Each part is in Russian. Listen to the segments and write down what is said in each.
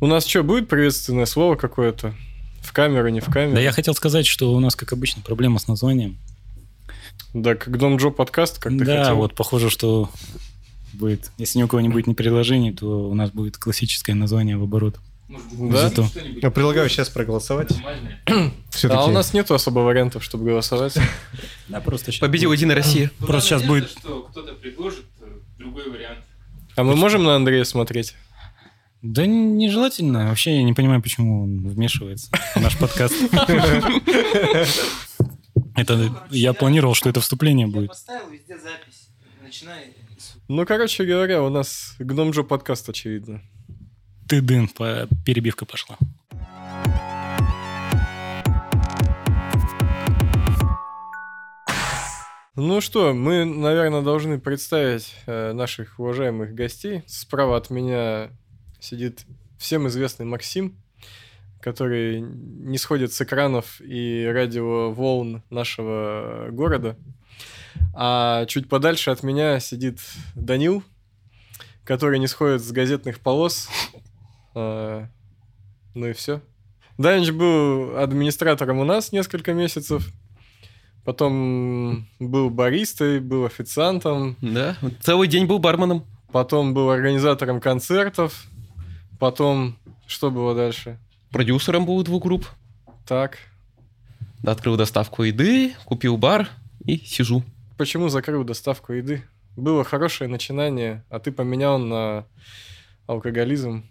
У нас что, будет приветственное слово какое-то? В камеру, не в камеру? Да я хотел сказать, что у нас, как обычно, проблема с названием. Да, как Дом Джо подкаст, как ты да, хотел. вот похоже, что будет. Если ни у кого не будет ни приложений, то у нас будет классическое название в оборот. Да? Зато. Я предлагаю сейчас проголосовать. А у нас нету особо вариантов, чтобы голосовать. Да, просто Победила будет. Единая Россия. Просто сейчас будет. что кто-то предложит э, другой вариант. А мы можем на Андрея смотреть? Да нежелательно. Вообще я не понимаю, почему он вмешивается в наш подкаст. Это я планировал, что это вступление будет. поставил везде запись. Начинай. Ну, короче говоря, у нас Гном Джо подкаст, очевидно. Ты по- перебивка пошла. Ну что, мы, наверное, должны представить э, наших уважаемых гостей. Справа от меня сидит всем известный Максим, который не сходит с экранов и радиоволн нашего города. А чуть подальше от меня сидит Данил, который не сходит с газетных полос. Э, ну и все. Данич был администратором у нас несколько месяцев. Потом был баристой, был официантом, Да, целый день был барменом. потом был организатором концертов, потом что было дальше? Продюсером был двух групп. Так, открыл доставку еды, купил бар и сижу. почему закрыл доставку еды? Было хорошее начинание, а ты поменял на алкоголизм.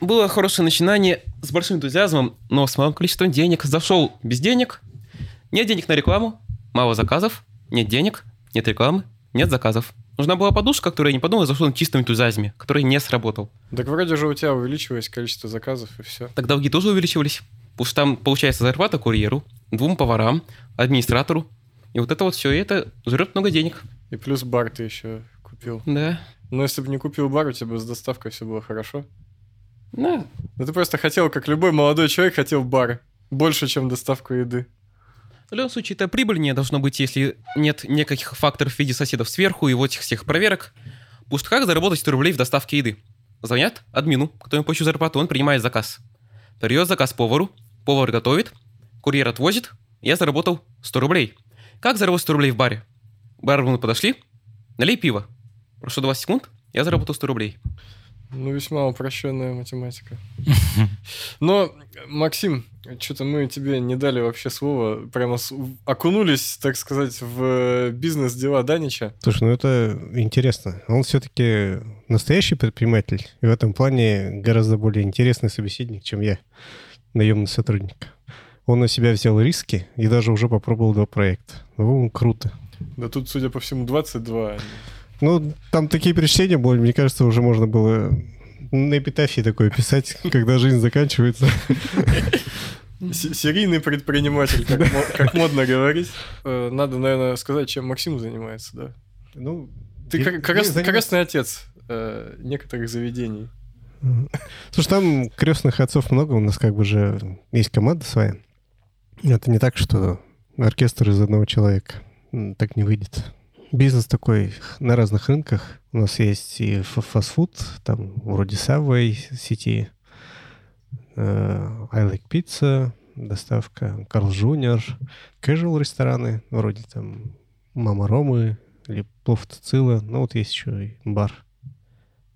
Было хорошее начинание с большим энтузиазмом, но с малым количеством денег. Зашел без денег, нет денег на рекламу, мало заказов, нет денег, нет рекламы, нет заказов. Нужна была подушка, которую я не подумал, зашел на чистом энтузиазме, который не сработал. Так вроде же у тебя увеличилось количество заказов и все. Так долги тоже увеличивались. Потому что там получается зарплата курьеру, двум поварам, администратору. И вот это вот все, и это жрет много денег. И плюс бар ты еще купил. Да. Но если бы не купил бар, у тебя бы с доставкой все было хорошо. Да. Ну ты просто хотел, как любой молодой человек, хотел бар. Больше, чем доставку еды. В любом случае, это прибыльнее должно быть, если нет никаких факторов в виде соседов сверху и вот этих всех проверок. Что как заработать 100 рублей в доставке еды? Звонят админу, которому плачу зарплату, он принимает заказ. Передает заказ повару, повар готовит, курьер отвозит, я заработал 100 рублей. Как заработать 100 рублей в баре? Бармены подошли, налей пиво. Прошло 20 секунд, я заработал 100 рублей. Ну, весьма упрощенная математика. Но, Максим, что-то мы тебе не дали вообще слова. Прямо с- окунулись, так сказать, в бизнес-дела Данича. Слушай, ну это интересно. Он все-таки настоящий предприниматель, и в этом плане гораздо более интересный собеседник, чем я, наемный сотрудник. Он на себя взял риски и даже уже попробовал два проекта. Ну, круто. Да тут, судя по всему, 22. Ну, там такие причтения были, мне кажется, уже можно было на эпитафии такое писать, когда жизнь заканчивается. Серийный предприниматель, как, мо- как модно говорить. Э, Надо, наверное, сказать, чем Максим занимается, да. Ну, Ты я- кр- я крес- занимаюсь- крестный отец э, некоторых заведений. Слушай, там крестных отцов много, у нас как бы же есть команда своя. Это не так, что оркестр из одного человека. Так не выйдет. Бизнес такой на разных рынках. У нас есть и фа- фастфуд, там вроде Subway сети, э, I Like Pizza, доставка Карл Junior, casual рестораны, вроде там Мама Ромы или Плов Цицила. Ну вот есть еще и бар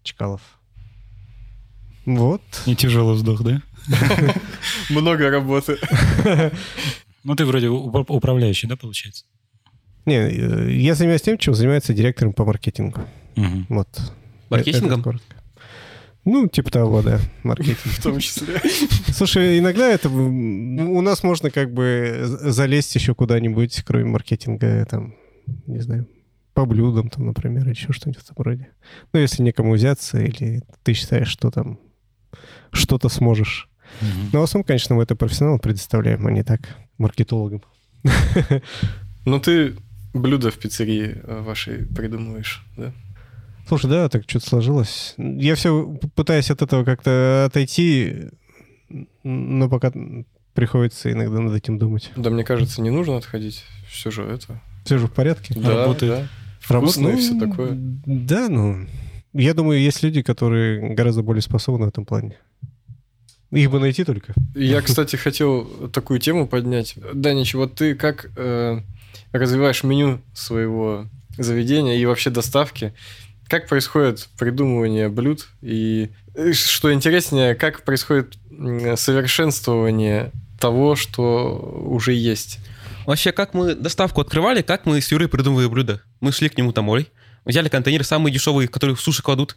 Чкалов. Вот. И тяжелый вздох, да? Много работы. Ну, ты вроде упра- управляющий, да, получается? Не, э, я занимаюсь тем, чем занимается директором по маркетингу. Мгм. Вот. Маркетингом? Это коротко. Ну, типа того, да, маркетинг. В том числе. Слушай, иногда это у нас можно как бы залезть еще куда-нибудь, кроме маркетинга, там, не знаю, по блюдам, там, например, или еще что-нибудь в этом роде. Ну, если некому взяться, или ты считаешь, что там что-то сможешь. Мгм. Но в основном, конечно, мы это профессионалам предоставляем, а не так маркетологам. Ну ты блюдо в пиццерии э, вашей придумываешь, да? Слушай, да, так что-то сложилось. Я все пытаюсь от этого как-то отойти, но пока приходится иногда над этим думать. Да, мне кажется, не нужно отходить. Все же это. Все же в порядке? Да, Работает. да. Вкусно и Ну, все такое. Да, ну, я думаю, есть люди, которые гораздо более способны в этом плане. Их бы найти только. Я, кстати, хотел такую тему поднять. Данич, вот ты как э, развиваешь меню своего заведения и вообще доставки? Как происходит придумывание блюд? И э, что интереснее, как происходит совершенствование того, что уже есть? Вообще, как мы доставку открывали, как мы с Юрой придумывали блюда? Мы шли к нему домой, взяли контейнеры самые дешевые, которые в суши кладут.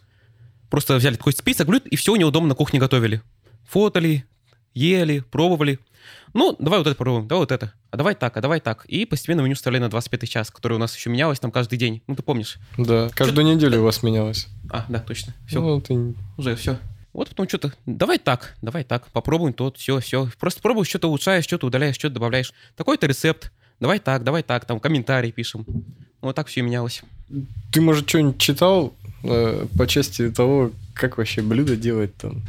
Просто взяли такой список блюд и все у него дома на кухне готовили. Фотали, ели, пробовали. Ну, давай вот это попробуем, давай вот это. А давай так, а давай так. И постепенно меню вставляли на 25 час, которое у нас еще менялось там каждый день. Ну, ты помнишь. Да, каждую неделю у вас менялось. А, да, точно. Все, Ну, ты- уже все. Вот потом что-то, давай так, давай так, попробуем тот, все, все. Просто пробуешь, что-то улучшаешь, что-то удаляешь, что-то добавляешь. Такой-то рецепт, давай так, давай так, там комментарий пишем. Вот так все и менялось. Ты, может, что-нибудь читал э, по части того, как вообще блюдо делать там?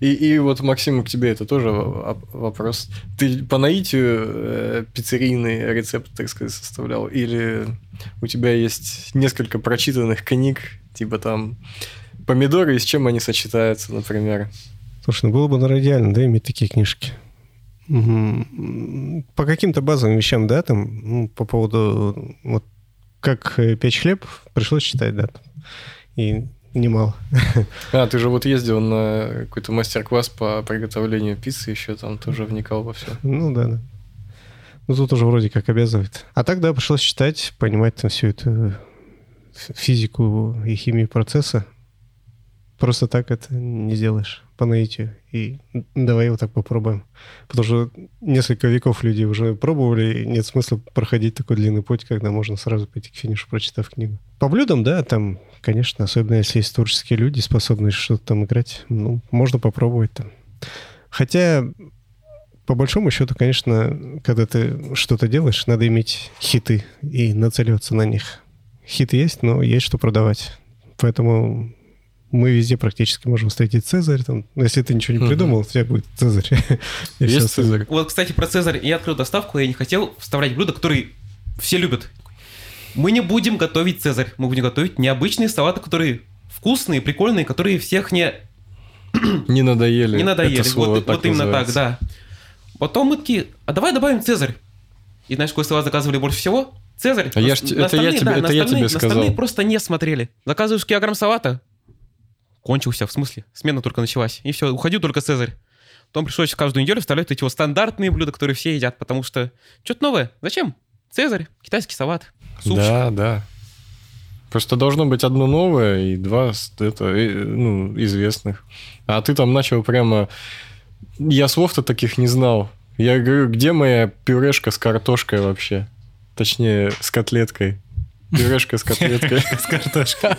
И, и вот, Максим, к тебе это тоже во- воп- вопрос. Ты по наитию э, пиццерийный рецепт, так сказать, составлял? Или у тебя есть несколько прочитанных книг, типа там помидоры, и с чем они сочетаются, например? Слушай, ну было бы, наверное, идеально, да, иметь такие книжки. Мгм. По каким-то базовым вещам, да, там, ну, по поводу, вот, как э, печь хлеб, пришлось читать, да, и немало. А, ты же вот ездил на какой-то мастер-класс по приготовлению пиццы, еще там тоже вникал во все. Ну, да, да. Ну, тут уже вроде как обязывает. А так, да, пришлось читать, понимать там всю эту физику и химию процесса. Просто так это не сделаешь по наитию. И давай вот так попробуем. Потому что несколько веков люди уже пробовали, и нет смысла проходить такой длинный путь, когда можно сразу пойти к финишу, прочитав книгу. По блюдам, да, там, конечно, особенно если есть творческие люди, способные что-то там играть, ну, можно попробовать там. Хотя по большому счету, конечно, когда ты что-то делаешь, надо иметь хиты и нацеливаться на них. Хиты есть, но есть что продавать. Поэтому мы везде практически можем встретить Цезарь. Там, но если ты ничего не придумал, у тебя будет Цезарь. Есть. Цезарь? Вот, кстати, про Цезарь. Я открыл доставку, я не хотел вставлять блюда, которые все любят. Мы не будем готовить Цезарь. Мы будем готовить необычные салаты, которые вкусные, прикольные, которые всех не, Не надоели. не надоели. Это слово Вот, так вот именно называется. так, да. Потом мы такие, а давай добавим Цезарь. И знаешь, какой салат заказывали больше всего? Цезарь. А я ж- на это я тебе- да, это на я тебе на остальные сказал. просто не смотрели. Заказываешь килограмм салата, кончился, в смысле, смена только началась. И все, уходил только Цезарь. Потом пришлось каждую неделю вставлять эти вот стандартные блюда, которые все едят, потому что что-то новое. Зачем? Цезарь, китайский салат, супчик. Да, да. Просто должно быть одно новое и два это, э, ну, известных. А ты там начал прямо... Я слов-то таких не знал. Я говорю, где моя пюрешка с картошкой вообще? Точнее, с котлеткой. Пюрешка с котлеткой. С картошкой.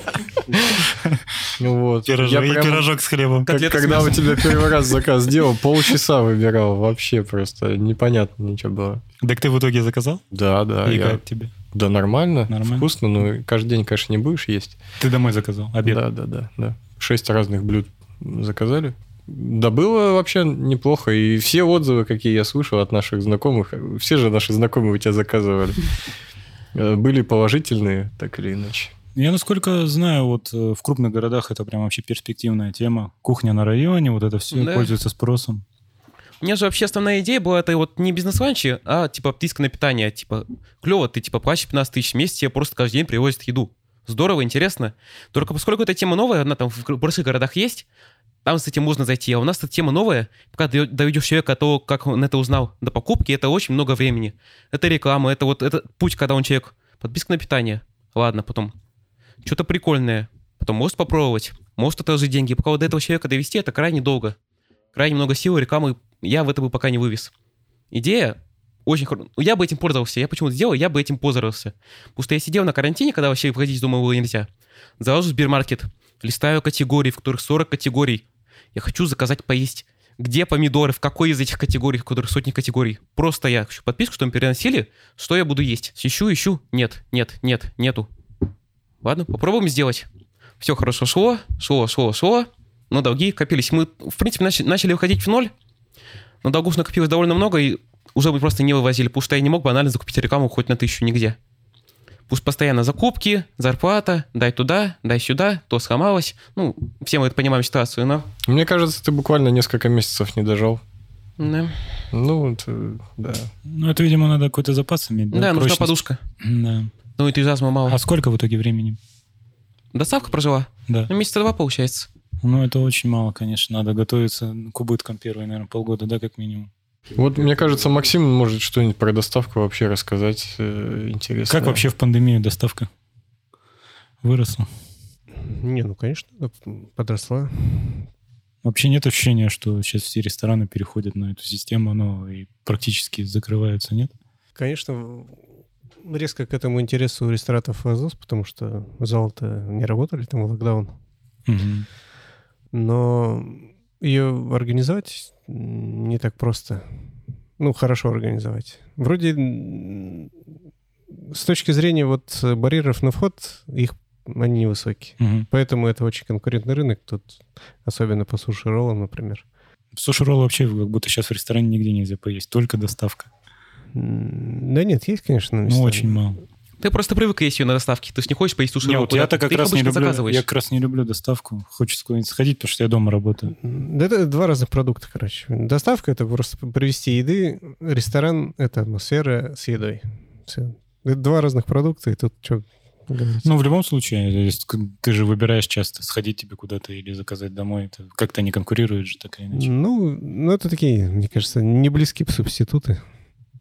Вот. Пирожок- с хлебом. Когда у тебя первый раз заказ сделал, полчаса выбирал. Вообще просто непонятно ничего было. Так ты в итоге заказал? Да, да. И как тебе? Да нормально, Нормально? вкусно, но каждый день, конечно, не будешь есть. Ты домой заказал? Обед? Да, да, да, да. Шесть разных блюд заказали. Да было вообще неплохо. И все отзывы, какие я слышал от наших знакомых, все же наши знакомые у тебя заказывали, были положительные, так или иначе. Я, насколько знаю, вот э, в крупных городах это прям вообще перспективная тема. Кухня на районе, вот это все Да. пользуется спросом. У меня же вообще основная идея была, это вот не бизнес-ланчи, а типа птиска на питание. Типа, клево, ты типа платишь 15 тысяч в месяц, тебе просто каждый день привозят еду. Здорово, интересно. Только поскольку эта тема новая, она там в больших городах есть, там с этим можно зайти. А у нас эта тема новая. Пока доведешь человека того, как он это узнал, до покупки, это очень много времени. Это реклама, это вот это путь, когда он человек. Подписка на питание. Ладно, потом. Что-то прикольное. Потом может попробовать. Может это же деньги. Пока вот до этого человека довести, это крайне долго. Крайне много сил рекламы я в это бы пока не вывез. Идея очень хорошая. Я бы этим пользовался. Я почему-то сделал, я бы этим пользовался. Потому что я сидел на карантине, когда вообще выходить из дома было нельзя. Захожу в Сбермаркет, листаю категории, в которых 40 категорий. Я хочу заказать поесть. Где помидоры, в какой из этих категорий, которых сотни категорий. Просто я хочу подписку, что мы переносили, что я буду есть. Ищу, ищу. Нет, нет, нет, нету. Ладно, попробуем сделать. Все хорошо шло, шло, шло, шло. Но долги копились. Мы, в принципе, начали, начали выходить в ноль. Но долгов накопилось довольно много, и уже мы просто не вывозили, потому что я не мог банально закупить рекламу хоть на тысячу нигде. Пусть постоянно закупки, зарплата, дай туда, дай сюда, то сломалось. Ну, все мы это понимаем ситуацию, но... Мне кажется, ты буквально несколько месяцев не дожал. Да, Ну, вот, э, да. Ну, это, видимо, надо какой-то запас иметь. да, нужна прочность. подушка. Да. Ну, энтузиазма мало. А сколько в итоге времени? Доставка прожила. Да. Ну, месяца два получается. Ну, это очень мало, конечно. Надо готовиться к убыткам первые, наверное, полгода, да, как минимум. Вот, мне кажется, Максим может что-нибудь про доставку вообще рассказать э, интересно. Как вообще в пандемию доставка выросла? Не, ну, конечно, подросла. Вообще нет ощущения, что сейчас все рестораны переходят на эту систему, ну, и практически закрываются, нет? Конечно, резко к этому интересу у ресторатов возрос, потому что залы-то не работали, там локдаун. Мгм. Но ее организовать не так просто. Ну, хорошо организовать. Вроде с точки зрения вот барьеров на вход, их они невысокие. Мгм. Поэтому это очень конкурентный рынок. Тут особенно по суши-роллам, например. Суши-ролл вообще как будто сейчас в ресторане нигде нельзя поесть, только доставка. Да нет, есть, конечно. Ну, места. очень мало. Ты просто привык есть ее на доставке. Ты же не хочешь поесть ролл вот я-то как Ты их раз не люблю, заказываешь. я как раз не люблю доставку. Хочется куда-нибудь сходить, потому что я дома работаю. Да это два разных продукта, короче. Доставка — это просто привезти еды. Ресторан — это атмосфера с едой. Все. Это два разных продукта, и тут что говорить. Ну, в любом случае, ты же выбираешь часто, сходить тебе куда-то или заказать домой. Это как-то не конкурирует же так или иначе. Ну, ну, это такие, мне кажется, не близкие субституты.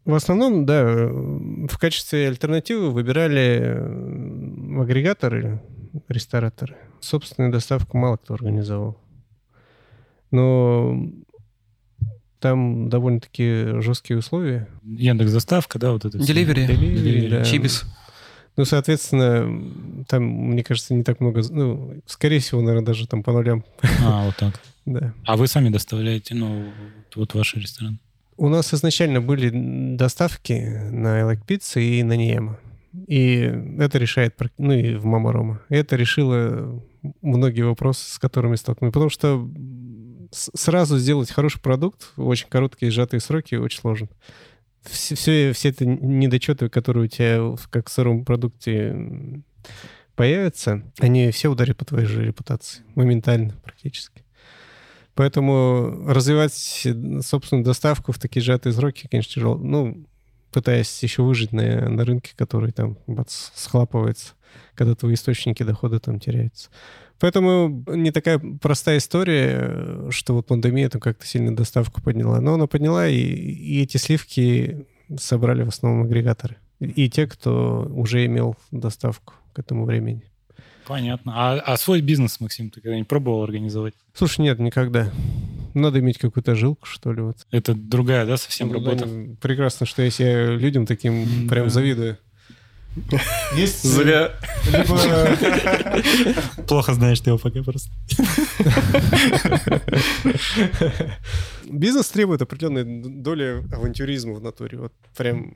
В основном, да, в качестве альтернативы выбирали э, агрегаторы, рестораторы. Собственную доставку мало кто организовал. Но там довольно-таки жесткие условия. Яндекс доставка, да, вот это. Деливери, Delivery, да. чибис. Ну, соответственно, там, мне кажется, не так много... Ну, скорее всего, наверное, даже там по нулям. А, вот так. Да. А вы сами доставляете, ну, вот ваш ресторан? У нас изначально были доставки на Like Pizza и на Ниема. И это решает, ну и в Мама Рома. Это решило многие вопросы, с которыми столкнулись. Потому что сразу сделать хороший продукт в очень короткие сжатые сроки очень сложно. Все, все, все это недочеты, которые у тебя как в сыром продукте появятся, они все ударят по твоей же репутации. Моментально практически. Поэтому развивать собственную доставку в такие сжатые сроки, конечно, тяжело. Ну, пытаясь еще выжить на, на рынке, который там бац, схлапывается, когда твои источники дохода там теряются. Поэтому не такая простая история, что вот пандемия там как-то сильно доставку подняла. Но она подняла, и, и эти сливки собрали в основном агрегаторы. И те, кто уже имел доставку к этому времени. Понятно. А, а свой бизнес, Максим, ты когда-нибудь пробовал организовать? Слушай, нет, никогда. Надо иметь какую-то жилку, что ли, вот. Это другая, да, совсем Ну, работа? да, Прекрасно, что я себе людям таким прям Да. завидую. Есть Зря. либо- Плохо знаешь ты его пока просто. Бизнес требует определенной доли авантюризма в натуре. Вот прям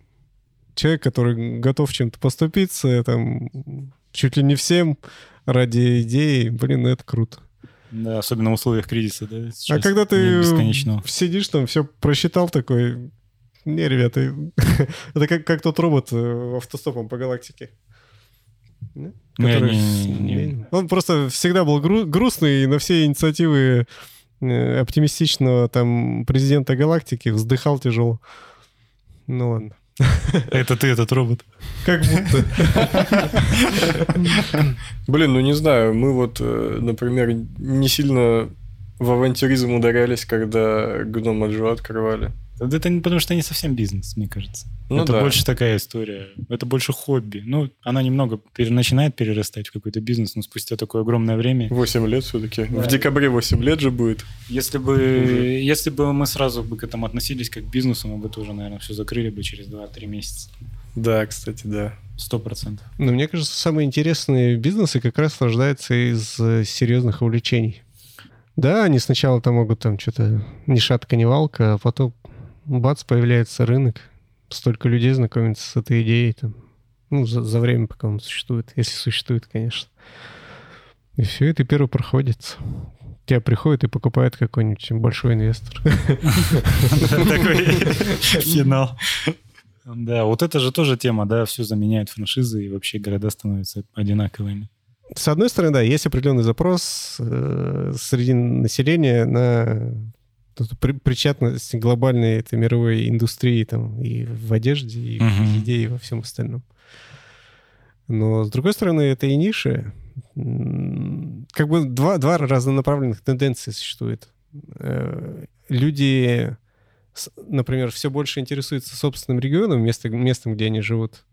человек, который готов чем-то поступиться, там, чуть ли не всем ради идеи, блин, это круто. Да, особенно в условиях кризиса, да? а сейчас когда нет ты сидишь там, все просчитал такой, не, ребята, это как, как тот робот э, автостопом по галактике. Да? Ну, Который- не- не- не- Он просто всегда был гру- грустный и на все инициативы э, оптимистичного там президента галактики вздыхал тяжело. Ну ладно. Это ты, этот робот. Как будто. Блин, ну не знаю, мы вот, э, например, не сильно в авантюризм ударялись, когда гном Аджо открывали. Это не потому, что не совсем бизнес, мне кажется. Ну это да. больше такая история. Это больше хобби. Ну, она немного пере- начинает перерастать в какой-то бизнес, но спустя такое огромное время. 8 лет все-таки. Да. В декабре 8 лет же будет. Если бы, если бы мы сразу бы к этому относились как к бизнесу, мы бы тоже, наверное, все закрыли бы через 2-3 месяца. Да, кстати, да. Сто процентов. Но мне кажется, самые интересные бизнесы как раз рождаются из э, серьезных увлечений. Да, они сначала там могут там что-то ни шатка, ни валка, а потом бац, появляется рынок, столько людей знакомится с этой идеей там, ну, за, за время, пока он существует, если существует, конечно. И все, это первый проходит. Тебя приходит и покупает какой-нибудь большой инвестор. Такой финал. Да, вот это же тоже тема, да, все заменяет франшизы, и вообще города становятся одинаковыми. С одной стороны, да, есть определенный запрос э, среди населения на причастность глобальной этой мировой индустрии там и в одежде, и в Мгм. еде, и во всем остальном. Но, с другой стороны, это и ниши. Как бы два, два разнонаправленных тенденции существует. Э, Люди, например, все больше интересуются собственным регионом, место, местом, где они живут.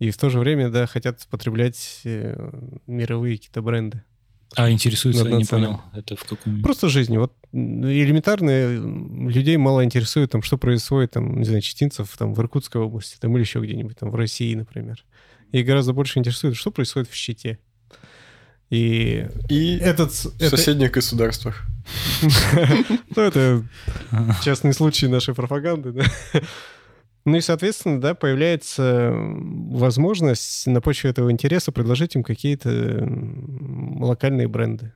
И в то же время, да, хотят потреблять э, мировые какие-то бренды. А интересуется, я не понял, это в каком... Просто жизнью. Вот элементарно м, людей мало интересует, там, что происходит, там, не знаю, читинцев там, в Иркутской области, там, или еще где-нибудь, там, в России, например. И гораздо больше интересует, что происходит в Щите. И И этот... в это- соседних государствах. Ну, это частный случай нашей пропаганды, да. Ну и, соответственно, да, появляется возможность на почве этого интереса предложить им какие-то локальные бренды.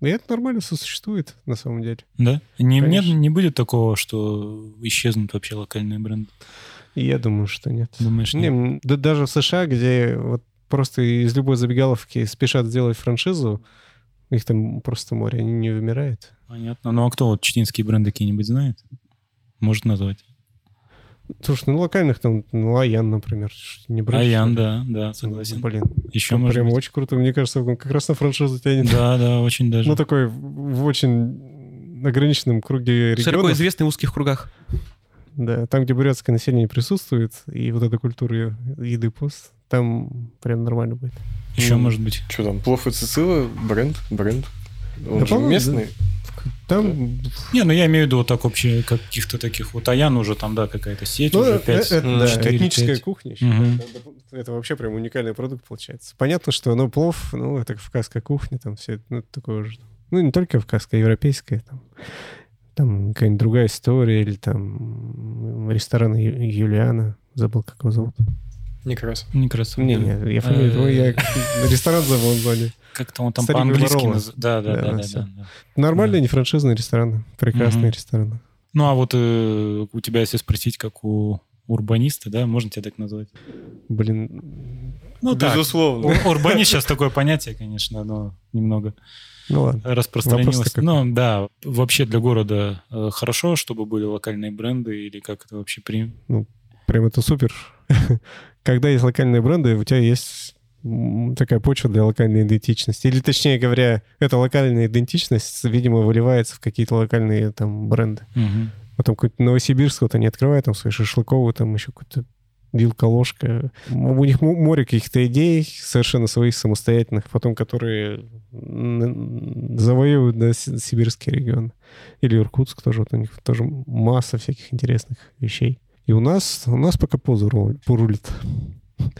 И это нормально сосуществует, на самом деле. Да? Не, нет, не будет такого, что исчезнут вообще локальные бренды? Я думаю, что нет. Думаешь, Не, нет? м, да даже в США, где вот просто из любой забегаловки спешат сделать франшизу, их там просто море, они не вымирают. Понятно. Ну а кто вот читинские бренды какие-нибудь знает? Может назвать? Слушай, ну локальных там, ну Аян, например, не брать, Аян, да, да, согласен. Блин, Еще там может прям быть. очень круто. Мне кажется, он как раз на франшизу тянет. Да, да, очень даже. Ну, такой в очень ограниченном круге Широко регионов. известный в узких кругах. Да, там, где бурятское население присутствует, и вот эта культура еды пост, там прям нормально будет. Еще Ну, может быть. Что там, плов и цицила, бренд, бренд. Он Да, же местный. Там, Не, ну я имею в виду вот так общее, каких-то таких вот Аян уже там, да, какая-то сеть ну, уже э- 5. это, да, четыре, этническая пять. кухня еще. Да, это, это вообще прям уникальный продукт получается. Понятно, что ну, плов, ну, это кавказская кухня, там все ну, это такое же. Ну, не только кавказская, европейская, там, там какая-нибудь другая история, или там ресторан Ю- Юлиана, забыл, как его зовут. Некрасов. Некрасиво. Не, не, я фамилию, ну, я ресторан забыл название. Как-то он там по-английски... Наз- Да, да, Да, да, да, да, да. Нормальные, Да. не франшизные рестораны, прекрасные рестораны. Ну а вот э, у тебя, если спросить, как у урбаниста, да, можно тебя так назвать? Блин, Ну так. Безусловно. У- Урбанист сейчас такое понятие, конечно, но немного ну ладно. распространилось. Ну да, вообще для города э, хорошо, чтобы были локальные бренды или как это вообще при... Прям это супер. Когда есть локальные бренды, у тебя есть такая почва для локальной идентичности. Или, точнее говоря, эта локальная идентичность, видимо, выливается в какие-то локальные там бренды. Мгм. Потом какой-то Новосибирск вот они открывают там свои шашлыковые, там еще какой-то вилка-ложка. У них мо- море каких-то идей совершенно своих самостоятельных, потом которые завоевывают да, си- сибирский регион. Или Иркутск тоже. Вот у них тоже масса всяких интересных вещей. И у нас, у нас пока поза ру- порулит.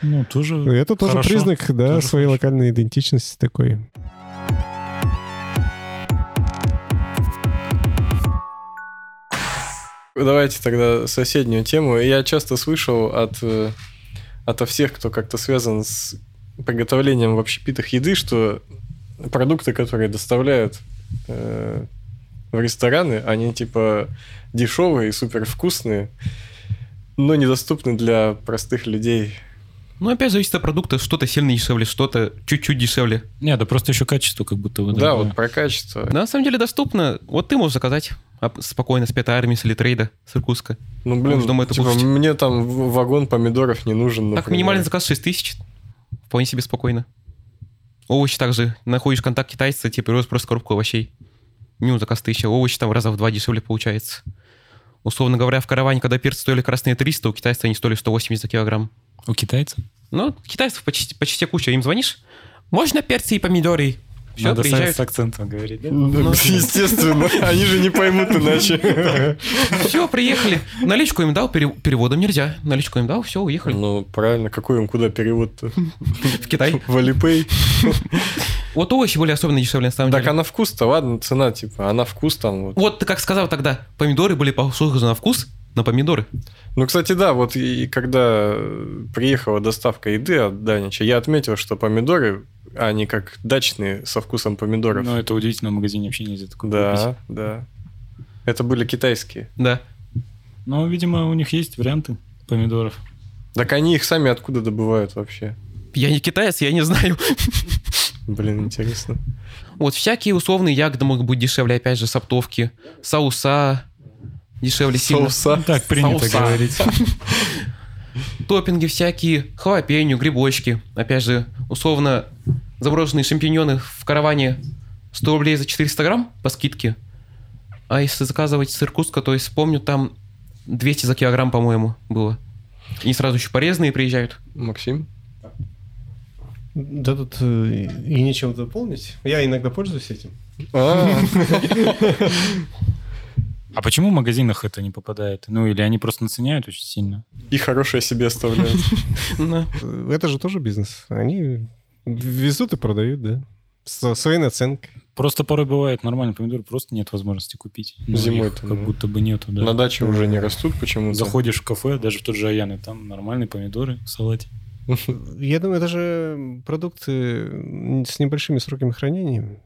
Ну, тоже... И это тоже Хорошо. признак, да, Тоже своей хорошо. локальной идентичности такой. Давайте тогда соседнюю тему. Я часто слышал от, э, ото всех, кто как-то связан с приготовлением в общепитах еды, что продукты, которые доставляют э, в рестораны, они типа дешевые и супер вкусные, но недоступны для простых людей. Ну, опять зависит от продукта. Что-то сильно дешевле, что-то чуть-чуть дешевле. Не, да просто еще качество как будто бы. Да, другое. вот про качество. Да, на самом деле доступно. Вот ты можешь заказать спокойно с Пятой армии, с Литрейда, с Иркутска. Ну, блин, думаю, это типа, кушать. мне там вагон помидоров не нужен, Так, например. минимальный заказ 6 тысяч. Вполне себе спокойно. Овощи также. Находишь контакт китайца, тебе привозят просто коробку овощей. Минимум заказ 1000. Овощи там раза в два дешевле получается. Условно говоря, в караване, когда перцы стоили красные 300, у китайцев они стоили 180 за килограмм. У китайцев? Ну, китайцев почти, почти куча. Им звонишь, можно перцы и помидоры? Все, Надо приезжают. с акцентом говорить, да? Ну, Естественно, они же не поймут иначе. Все, приехали. Наличку им дал, пере- переводом нельзя. Наличку им дал, все, уехали. Ну, правильно, какой им куда перевод-то? В Китай. В Алипей. Вот овощи были особенно дешевле, на самом Так, деле. а на вкус-то, ладно, цена, типа, а на вкус там вот. Вот ты как сказал тогда, помидоры были похожи на вкус, на помидоры. Ну, кстати, да, вот и когда э, приехала доставка еды от Данича, я отметил, что помидоры, они как дачные, со вкусом помидоров. Но это удивительно, в магазине вообще нельзя такое купить. Да, да. Это были китайские. Да. Но, видимо, у них есть варианты помидоров. Так они их сами откуда добывают вообще? Я не китаец, я не знаю. Блин, интересно. Вот всякие условные ягоды могут быть дешевле, опять же, саптовки, соуса дешевле сильно. Соуса. Ну, Так принято Соуса. говорить. Топпинги всякие, халапеньо, грибочки. Опять же, условно, заброшенные шампиньоны в караване 100 рублей за 400 грамм по скидке. А если заказывать с Иркутска, то есть помню, там 200 за килограмм, по-моему, было. И сразу еще порезанные приезжают. Максим? Да тут э, и нечем дополнить. Я иногда пользуюсь этим. А, почему в магазинах это не попадает? Ну, или они просто наценяют очень сильно? и хорошее себе оставляют. Это же тоже бизнес. Они везут и продают, да. Со своей наценкой. Просто порой бывает нормальный помидор, просто нет возможности купить. Ну, Зимой-то, их как будто бы нету, да. На даче уже не растут почему-то. Заходишь в кафе, даже в тот же Аян, и там нормальные помидоры в салате. Я думаю, это же продукты с небольшими сроками хранения.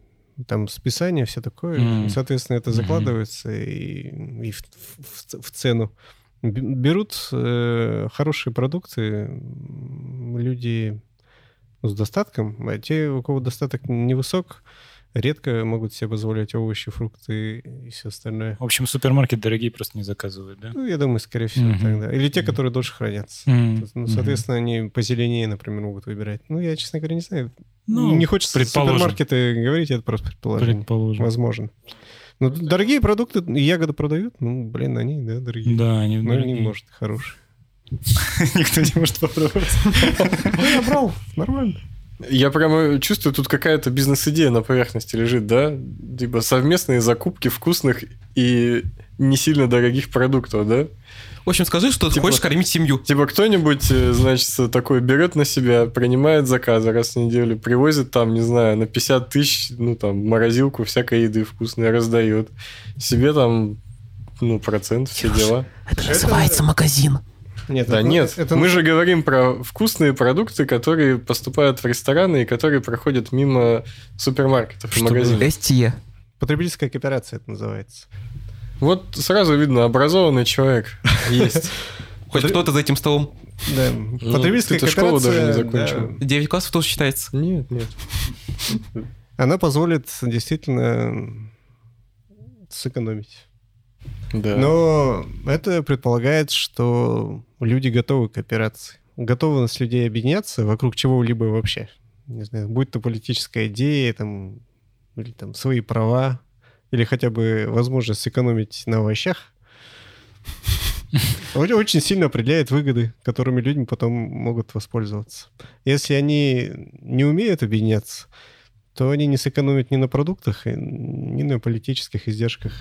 Там списание, все такое. М. Соответственно, это закладывается и, и в, в- в цену. Берут э, хорошие продукты люди с достатком, а те, у кого достаток невысок, редко могут себе позволять овощи, фрукты и все остальное. В общем, супермаркет дорогие просто не заказывают, да? Ну, я думаю, скорее всего, Мгм. тогда. Или те, которые дольше хранятся. М, Ну, соответственно, они позеленее, например, могут выбирать. Ну, я, честно говоря, не знаю. Ну, не хочется предположим. супермаркеты говорить, это просто предположение. Предположим. Возможно. Ну, дорогие продукты, ягоды продают, ну, блин, они, да, дорогие. Да, они Ну, они, дорогие. может, хорошие. Никто не может попробовать. Ну, я брал, нормально. Я прямо чувствую, тут какая-то бизнес-идея на поверхности лежит, да? Типа совместные закупки вкусных и не сильно дорогих продуктов, да? В общем, скажи, что ты Типа- хочешь кормить семью. Типа кто-нибудь, э, значит, такой берет на себя, принимает заказы раз в неделю, привозит там, не знаю, на 50 тысяч, ну там, морозилку всякой еды вкусной раздает. Себе там, ну, процент, все дела. Это называется магазин. Нет, Да это- нет, это- мы же говорим про вкусные продукты, которые поступают в рестораны и которые проходят мимо супермаркетов и Чтобы- магазинов. СТЕ. Потребительская кооперация это называется. Вот сразу видно, образованный человек есть. Хоть кто-то за этим столом. Да, потребительская ты-то школу кооперация, даже не закончил. да, 9 классов тоже считается. Нет, нет. она позволит действительно сэкономить. Да. Но это предполагает, что люди готовы к операции. Готовность людей объединяться вокруг чего-либо вообще. Не знаю, будь то политическая идея, там, или там свои права, или хотя бы возможность сэкономить на овощах, очень сильно определяет выгоды, которыми люди потом могут воспользоваться. Если они не умеют объединяться, то они не сэкономят ни на продуктах, ни на политических издержках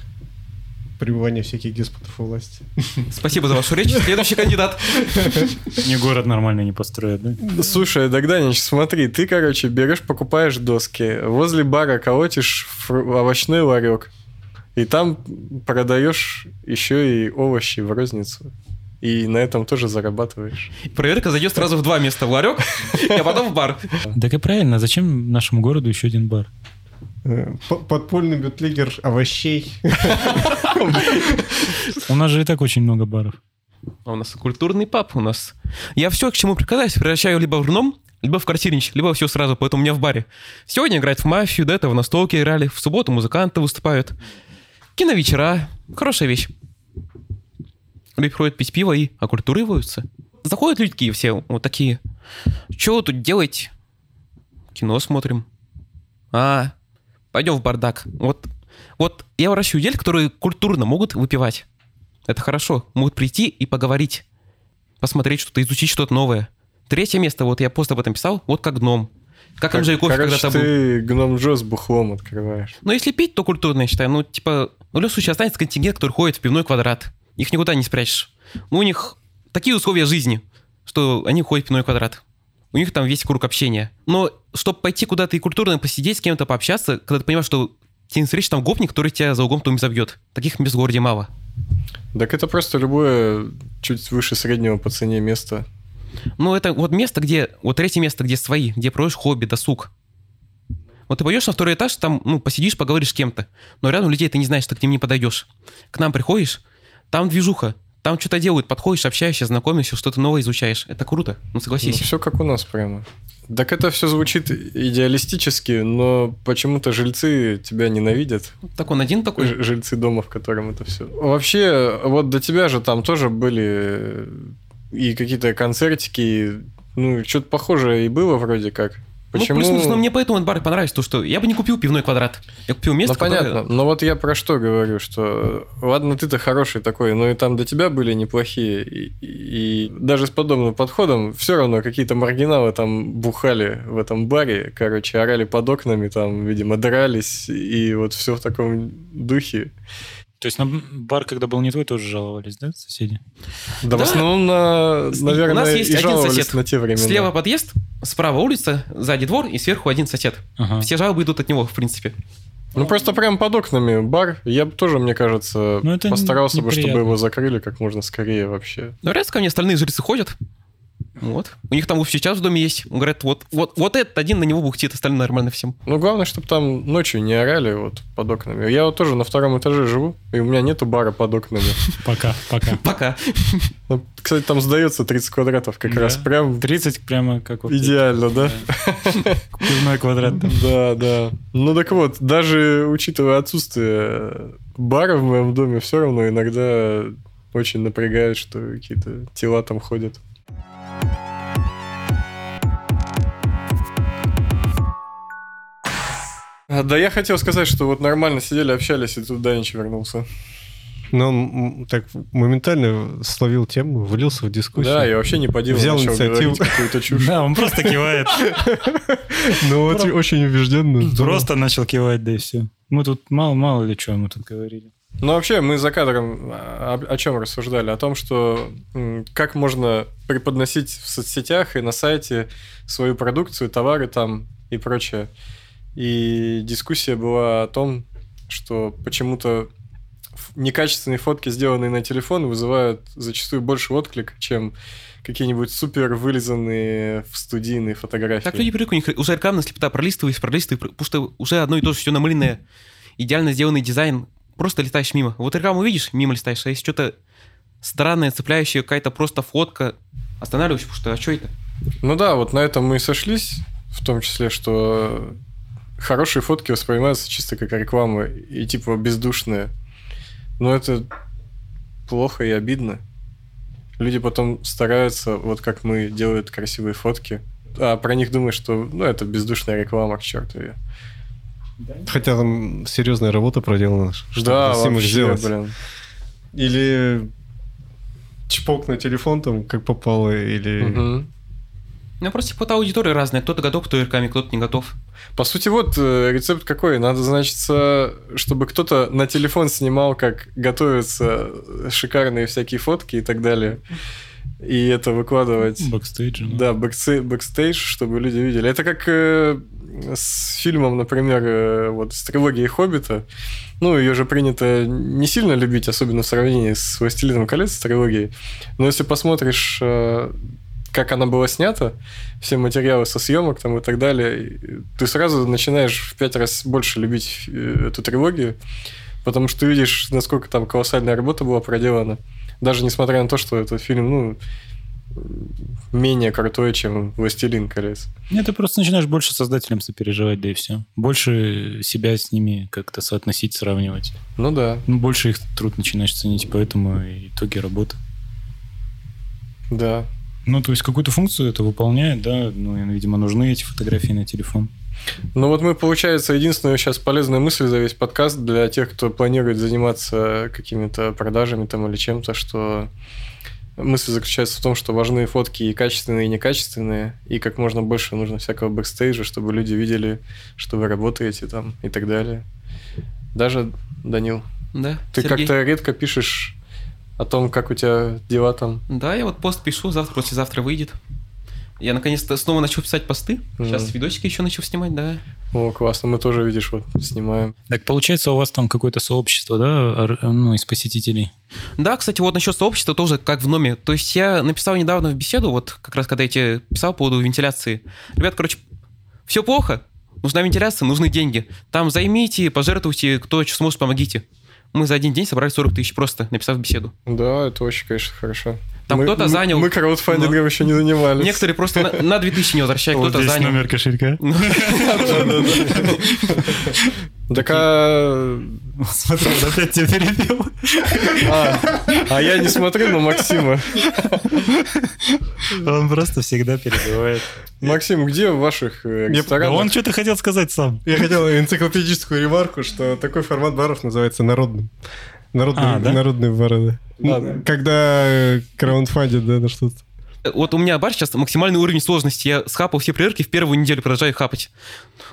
пребывания всяких деспотов у власти. Спасибо за вашу речь. Следующий кандидат. Ни город нормально не построят, да? Слушай, Богданич, смотри, ты, короче, берешь, покупаешь доски, возле бара колотишь овощной ларек, и там продаешь еще и овощи в розницу. И на этом тоже зарабатываешь. Проверка зайдет сразу в два места. В ларек, а потом в бар. Так и правильно, зачем нашему городу еще один бар? Э, Подпольный бутлегер овощей. У нас же и так очень много баров. А у нас культурный пап у нас. Я все, к чему прикасаюсь, превращаю либо в рном, либо в картинич, либо все сразу, поэтому у меня в баре. Сегодня играют в мафию, до этого в настолке играли, в субботу музыканты выступают. Киновечера. Хорошая вещь. Люди приходят пить пиво и оккультуриваются. Заходят люди такие все, вот такие. Что тут делаете? Кино смотрим. А, пойдем в бардак. Вот, вот я выращиваю людей, которые культурно могут выпивать. Это хорошо. Могут прийти и поговорить. Посмотреть что-то, изучить что-то новое. Третье место, вот я пост об этом писал, вот как гном. Как Кофе Короче, когда-то был. ты гном Джо с бухлом открываешь. Но если пить, то культурно, я считаю. Ну, типа, в любом случае останется контингент, который ходит в пивной квадрат. Их никуда не спрячешь. Ну, у них такие условия жизни, что они ходят в пивной квадрат. У них там весь круг общения. Но чтобы пойти куда-то и культурно посидеть, с кем-то пообщаться, когда ты понимаешь, что тебе не встретишь там гопник, который тебя за углом потом забьет. Таких в городе мало. Так это просто любое чуть выше среднего по цене место. Ну, это вот место, где... Вот третье место, где свои, где проводишь хобби, досуг. Вот ты пойдешь на второй этаж, там, ну, посидишь, поговоришь с кем-то. Но рядом людей ты не знаешь, ты к ним не подойдешь. К нам приходишь, там движуха. Там что-то делают, подходишь, общаешься, знакомишься, что-то новое изучаешь. Это круто, ну согласись. все как у нас прямо. Так это все звучит идеалистически, но почему-то жильцы тебя ненавидят. Так он один такой? Ж- Жильцы дома, в котором это все. Вообще, вот до тебя же там тоже были и какие-то концертики, ну, что-то похожее и было вроде как. Почему? Ну, плюс-минус, но мне поэтому этот бар понравился, то, что я бы не купил пивной квадрат. Я купил место, Ну, понятно. которое- Но вот я про что говорю, что ладно, ты-то хороший такой, но и там до тебя были неплохие. И, и даже с подобным подходом все равно какие-то маргиналы там бухали в этом баре, короче, орали под окнами, там, видимо, дрались, и вот все в таком духе. То есть на бар, когда был не твой, тоже жаловались, да, соседи? Да, в Да. основном, на, наверное, у нас есть и один жаловались сосед. на те времена. Слева подъезд, справа улица, сзади двор и сверху один сосед. Ага. Все жалобы идут от него, в принципе. Ну, просто прям под окнами бар. Я бы тоже, мне кажется, Ну, постарался бы, чтобы его закрыли как можно скорее вообще. Но раз ко мне остальные жильцы ходят. Вот. У них там сейчас в доме есть. Говорят, вот, вот, вот этот один на него бухтит, остальные нормально всем. Ну, главное, чтобы там ночью не орали вот под окнами. Я вот тоже на втором этаже живу, и у меня нету бара под окнами. Пока, пока. Пока. Ну, Кстати, там сдается 30 квадратов как раз. Прям 30 прямо как вот идеально, да? пивной квадрат. Да, да. Ну так вот, даже учитывая отсутствие бара в моем доме, все равно иногда очень напрягает, что какие-то тела там ходят. А, Да я хотел сказать, что вот нормально сидели, общались, и тут Данич вернулся. Но он м, так моментально словил тему, влился в дискуссию. Да, я вообще не по делу Взял инициативу. какую-то чушь. Да, он просто кивает. Ну, вот очень убежденно. Просто начал кивать, да и все. Мы тут мало, мало ли что мы тут говорили. Ну, вообще, мы за кадром а, о, о чем рассуждали? О том, что как можно преподносить в соцсетях и на сайте свою продукцию, товары там и прочее. И дискуссия была о том, что почему-то некачественные фотки, сделанные на телефон, вызывают зачастую больше отклик, чем какие-нибудь супер вылизанные в студийные фотографии. Так люди привыкли, у них уже рекламная слепота, пролистываешь, пролистываешь, потому что уже одно и то же все намыленное, идеально сделанный дизайн, просто летаешь мимо. Вот рекламу видишь, мимо листаешь, а если что-то странное, цепляющее, какая-то просто фотка, останавливаешься, потому что а что это? Ну да, вот на этом мы и сошлись, в том числе, что хорошие фотки воспринимаются чисто как реклама и типа бездушные. Но это плохо и обидно. Люди потом стараются, вот как мы, делают красивые фотки, а про них думают, что ну это бездушная реклама, к черту ее. Хотя там серьезная работа проделана, чтобы Да, вообще, сделать. блин. Или чпок на телефон там, как попало, или... Мгм. Ну, просто типа аудитория разная, кто-то готов к рекламе, кто-то не готов. По сути, вот э, рецепт какой. Надо, значит, чтобы кто-то на телефон снимал, как готовятся шикарные всякие фотки и так далее. И это выкладывать. Бэкстейдж. ну. Да, бэкстейдж, чтобы люди видели. Это как э, с фильмом, например, э, вот с трилогией Хоббита. Ну, ее же принято не сильно любить, особенно в сравнении с «Властелином колец» с трилогией. Но если посмотришь, э, как она была снята, все материалы со съемок там и так далее, ты сразу начинаешь в пять раз больше любить эту трилогию, потому что ты видишь, насколько там колоссальная работа была проделана. Даже несмотря на то, что этот фильм, ну, менее крутой, чем «Властелин колец». Нет, ты просто начинаешь больше создателям сопереживать, да и все. Больше себя с ними как-то соотносить, сравнивать. Ну да, Ну, больше их труд начинаешь ценить, поэтому итоги работы. да. Ну, то есть какую-то функцию это выполняет, да, ну, видимо, нужны эти фотографии на телефон. Ну вот мы, получается, единственная сейчас полезная мысль за весь подкаст для тех, кто планирует заниматься какими-то продажами там или чем-то, что мысль заключается в том, что важны фотки и качественные, и некачественные, и как можно больше нужно всякого бэкстейджа, чтобы люди видели, что вы работаете там и так далее. Даже, Данил, Да, ты как-то редко пишешь о том, как у тебя дела там. Да, я вот пост пишу, завтра, послезавтра выйдет. Я наконец-то снова начал писать посты. Сейчас Мгм. видосики еще начал снимать, да. О, классно, мы тоже, видишь, вот снимаем. Так получается, у вас там какое-то сообщество, да, ну, из посетителей? Да, кстати, вот насчет сообщества тоже как в Номе. То есть я написал недавно в беседу, вот как раз когда я тебе писал по поводу вентиляции. Ребят, короче, все плохо, нужна вентиляция, нужны деньги. Там займите, пожертвуйте, кто что сможет, помогите. Мы за один день собрали 40 тысяч просто, написав беседу. Да, это очень, конечно, хорошо. Там Мы- кто-то занял- Мы краудфандингом еще не занимались. Некоторые просто на, на 2000 не возвращают, Вот кто-то здесь занял. номер кошелька. Так а... Смотри, он опять тебя перебил. а... а я не смотрю на Максима. Он просто всегда перебивает. Максим, где в ваших э, ресторанах? он что-то хотел сказать сам. Я хотел энциклопедическую ремарку, что такой формат баров называется народным. Народные, А, да? народные бары, да. Да, да. Когда э, краундфандят, да, на что-то. Вот у меня бар сейчас максимальный уровень сложности. Я схапал все проверки, в первую неделю продолжаю хапать.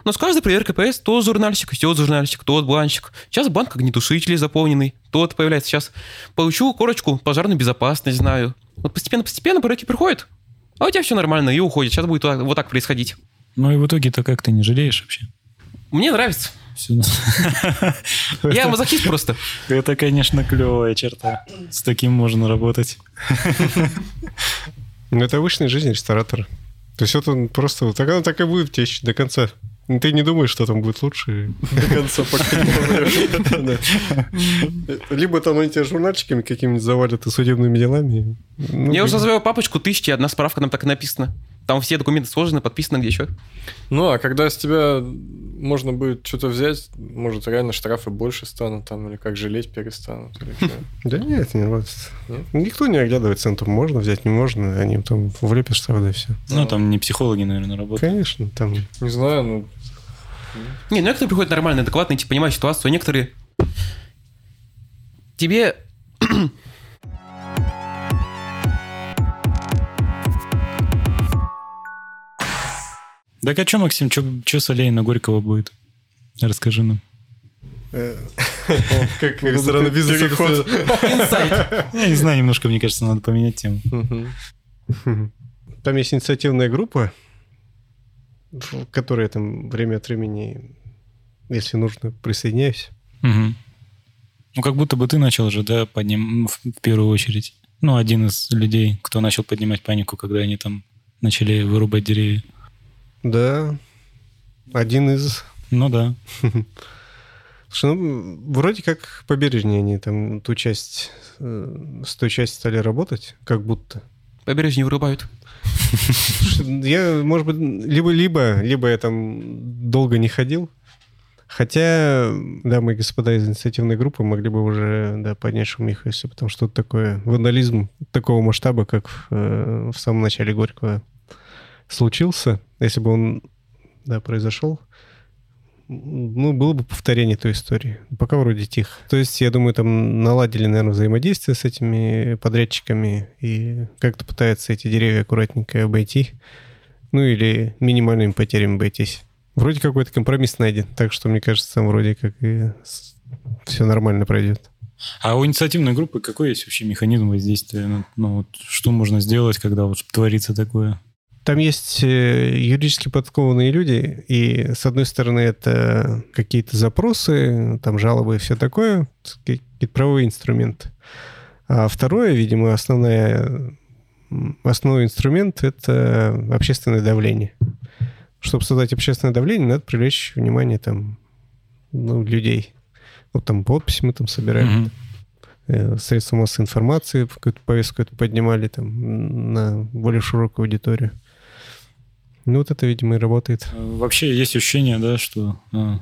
Но с каждой проверкой появляется то журнальщик, то журнальщик, тот бланчик. Сейчас банк огнетушителей заполненный, тот появляется. Сейчас получу корочку пожарную безопасность, знаю. Вот постепенно-постепенно проверки приходят, а у тебя все нормально и уходит. Сейчас будет вот так происходить. Ну и в итоге-то как ты не жалеешь вообще? Мне нравится. Я мазохист просто. Это, конечно, клевая черта. С таким можно работать. Ну, это обычная жизнь ресторатора. То есть вот он просто... Так оно так и будет течь до конца. Ну, Ты не думаешь, что там будет лучше. До конца, пока не. Либо там они тебя журнальчиками какими-нибудь завалят и судебными делами. Ну, Я уже называю папочку тысячи, одна справка там так и написана. Там все документы сложены, подписаны где еще. Ну, а когда с тебя можно будет что-то взять, может, реально штрафы больше станут там, или как жалеть перестанут, или чё. Да нет, не работает. Никто не оглядывается на то, можно взять, не можно. Они там влепят штраф, да и все. Ну, там не психологи, наверное, работают. Конечно, там... Не знаю, ну, Не, ну некоторые приходят нормальные, адекватные, типа, понимают ситуацию, а некоторые... Тебе... Так а что, Максим, что с аллеей на Горького будет? Расскажи нам. Как ресторанный бизнес. переход. Инсайт. Я не знаю, немножко, мне кажется, надо поменять тему. Там есть инициативная группа, в которой я там время от времени, если нужно, присоединяюсь. Ну, как будто бы ты начал же, да, подним... в первую очередь. Ну, один из людей, кто начал поднимать панику, когда они там начали вырубать деревья. Да, один из... Ну да. Слушай, ну, вроде как побережье они там ту часть, э, с той части стали работать, как будто. Побережье вырубают. Я, может быть, либо-либо, либо я там долго не ходил. Хотя, да, мы, господа из инициативной группы, могли бы уже да, поднять шумиху, если бы там что-то такое, вандализм такого масштаба, как в, э, в самом начале Горького случился, если бы он, да, произошел, ну, было бы повторение той истории. Пока вроде тихо. То есть, я думаю, там наладили, наверное, взаимодействие с этими подрядчиками и как-то пытаются эти деревья аккуратненько обойти. Ну, или минимальными потерями обойтись. Вроде какой-то компромисс найден, так что, мне кажется, там вроде как и все нормально пройдет. А у инициативной группы какой есть вообще механизм воздействия? Ну, Ну, вот что можно сделать, когда вот творится такое? Там есть э, юридически подкованные люди, и с одной стороны это какие-то запросы, там жалобы и все такое, какие-то правовые инструменты. А второе, видимо, основная, м, основной инструмент — это общественное давление. Чтобы создать общественное давление, надо привлечь внимание там, ну, людей. Вот там подписи мы там собираем э, средства массовой информации, какую-то повестку эту поднимали там на более широкую аудиторию. Ну, вот это, видимо, и работает. А, Вообще есть ощущение, да, что а,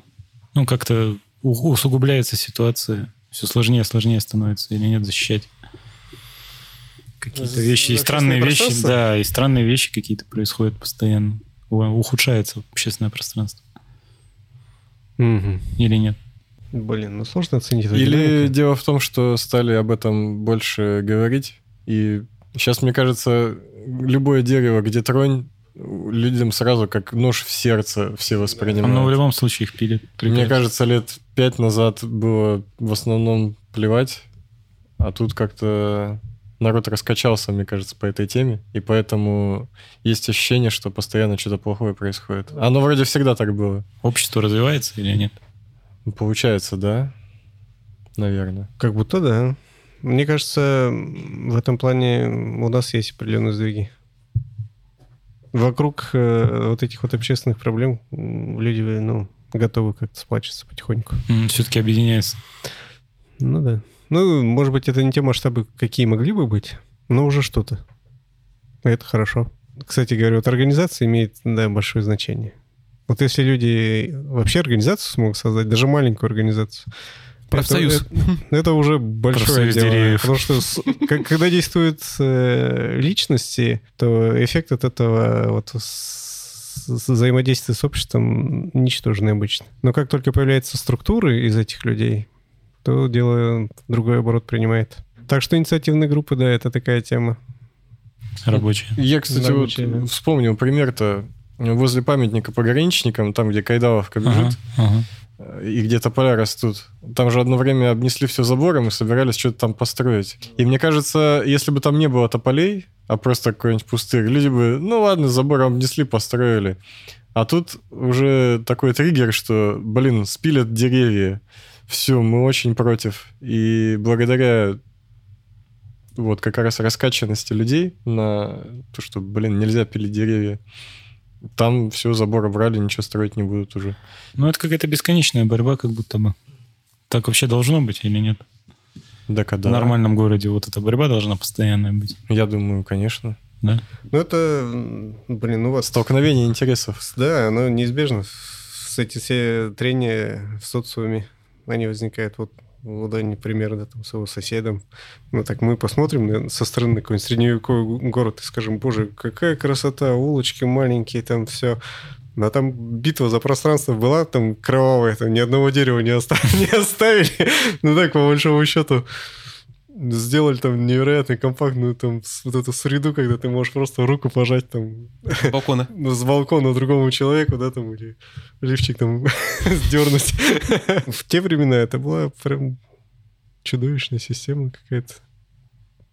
ну как-то усугубляется ситуация, все сложнее и сложнее становится или нет защищать какие-то вещи, и странные вещи, да, и странные вещи какие-то происходят постоянно, ухудшается общественное пространство или нет? Блин, ну сложно оценить. эту Или динамику. дело в том, что стали об этом больше говорить, и сейчас, мне кажется, любое дерево, где тронь, людям сразу как нож в сердце все воспринимают. Но в любом случае их пилят. Мне кажется, лет пять назад было в основном плевать, а тут как-то народ раскачался, мне кажется, по этой теме, и поэтому есть ощущение, что постоянно что-то плохое происходит. Оно вроде всегда так было. Общество развивается или нет? Получается, да? Наверное. Как будто да. Мне кажется, в этом плане у нас есть определенные сдвиги. Вокруг э, вот этих вот общественных проблем люди, ну, готовы как-то сплачиваться потихоньку. Все-таки объединяется. Ну да. Ну, может быть, это не те масштабы, какие могли бы быть, но уже что-то. Это хорошо. Кстати говоря, вот организация имеет да, большое значение. Вот если люди вообще организацию смогут создать, даже маленькую организацию, Профсоюз. Это, это- это уже большое Профсоюз дело. деревьев. Потому что с- к- когда действуют э, личности, то эффект от этого вот с- с- взаимодействия с обществом ничтожный обычно. Но как только появляются структуры из этих людей, то дело другой оборот принимает. Так что инициативные группы, да, это такая тема. Рабочие. Я, кстати, вот Рабочие, да. вспомнил пример-то возле памятника пограничникам, там, где Кайдаловка бежит, Ага, ага. Э, и где тополя растут. Там же одно время обнесли все забором и собирались что-то там построить. И мне кажется, если бы там не было тополей, а просто какой-нибудь пустырь, люди бы, ну ладно, забором обнесли, построили. А тут уже такой триггер, что, блин, спилят деревья. Все, мы очень против. И благодаря вот как раз раскачанности людей на то, что, блин, нельзя пилить деревья, там все, забор убрали, ничего строить не будут уже. Ну, это какая-то бесконечная борьба, как будто бы. Так вообще должно быть или нет? Да, когда? В нормальном городе вот эта борьба должна постоянная быть, Я думаю, конечно. да? Ну, это, блин, ну вот Столкновение интересов. Да, оно неизбежно. С эти все трения в социуме, они возникают. Вот в Ладони пример, да, там, с его соседом. Ну, так мы посмотрим на- со стороны какой-нибудь средневековый город и скажем, боже, какая красота, улочки маленькие, там все. А там битва за пространство была, там кровавая, там ни одного дерева не, оста- не оставили. Ну так, по большому счету, сделали там невероятно компактную там вот эту среду, когда ты можешь просто руку пожать там С балкона. ну, с балкона другому человеку, да, там, или лифчик там сдернуть. В те времена это была прям чудовищная система какая-то.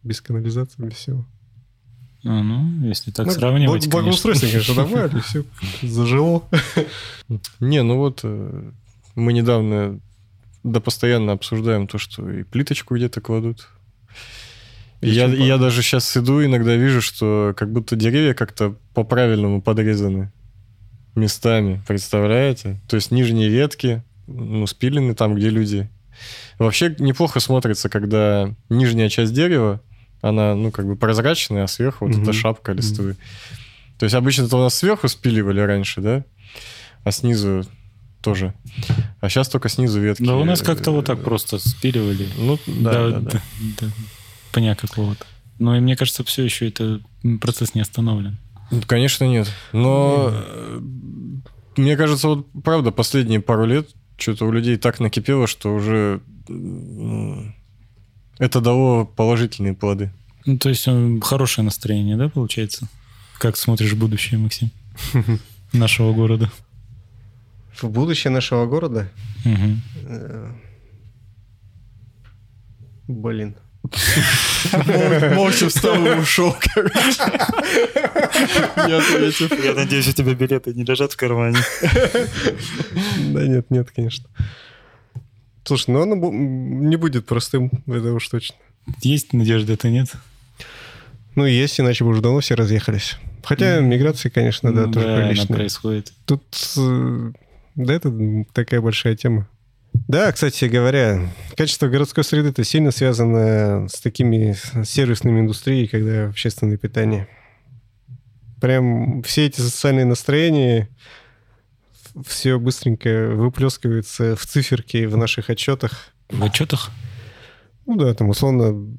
Без канализации, без всего. А, ну, если так Ну, сравнивать, бл- конечно. Благоустройство, конечно, добавили, все зажило. Не, ну вот э, мы недавно да постоянно обсуждаем то, что и плиточку где-то кладут. И я, и я даже сейчас иду, иногда вижу, что как будто деревья как-то по-правильному подрезаны местами, представляете? То есть нижние ветки, ну, спилены там, где люди. Вообще неплохо смотрится, когда нижняя часть дерева, она, ну, как бы прозрачная, а сверху вот эта шапка листвы. То есть обычно-то у нас сверху спиливали раньше, да? А снизу тоже. А сейчас только снизу ветки. Да у нас как-то вот э, так просто спиливали. Ну, да, да, да. до- до пня какого-то. Но и мне кажется, все еще это процесс не остановлен. Ну, Конечно, нет. Но э, мне кажется, вот правда, последние пару лет что-то у людей так накипело, что уже это дало положительные плоды. Ну, то есть м, хорошее настроение, да, получается? Как смотришь будущее, Максим? Нашего города. В будущее нашего города? Э, Блин. Молча встал и ушел, ответив. Я надеюсь, у тебя билеты не лежат в кармане. Да нет, нет, конечно. Слушай, ну оно не будет простым, это уж точно. Есть надежда, это нет? Ну, есть, иначе бы уже давно все разъехались. Хотя миграция, конечно, да, тоже она приличная. происходит. Тут, э, да, это такая большая тема. Да, кстати говоря, качество городской среды это сильно связано с такими сервисными индустрией, когда общественное питание. Прям все эти социальные настроения, все быстренько выплескивается в циферки в наших отчетах. В отчетах? Ну да, там условно,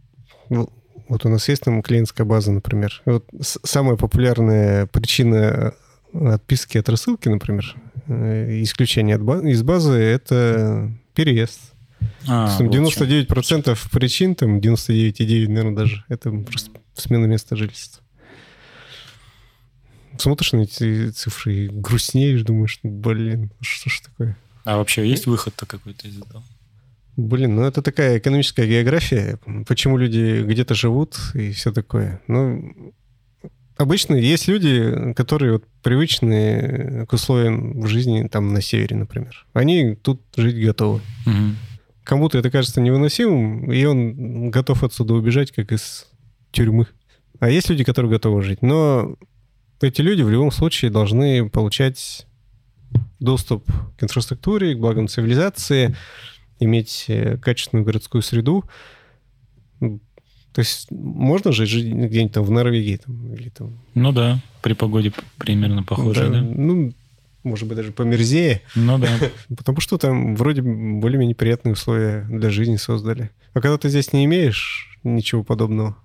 ну, вот у нас есть там клиентская база, например. И Вот самая популярная причина отписки от рассылки, например, э, исключение от из базы, это переезд. А, есть там вот 99% причин, там 99,9, наверное, даже, это просто смена места жительства. Смотришь на эти цифры и грустнеешь, думаешь, «Ну, блин, что ж такое? чем. А вообще есть выход-то какой-то из этого? Блин, ну это такая экономическая география, почему люди где-то живут и все такое. Ну, обычно есть люди, которые вот привычны к условиям в жизни там на севере, например. Они тут жить готовы. Мгм. Кому-то это кажется невыносимым, и он готов отсюда убежать, как из тюрьмы. А есть люди, которые готовы жить. Но эти люди в любом случае должны получать доступ к инфраструктуре, к благам цивилизации. иметь э, качественную городскую среду. Ну, То есть можно же жить где-нибудь там в Норвегии там, или там... Ну да, при погоде примерно похоже, да? Ну, может быть, даже померзее. Ну да. Потому что там вроде более-менее приятные условия для жизни создали. А когда ты здесь не имеешь ничего подобного,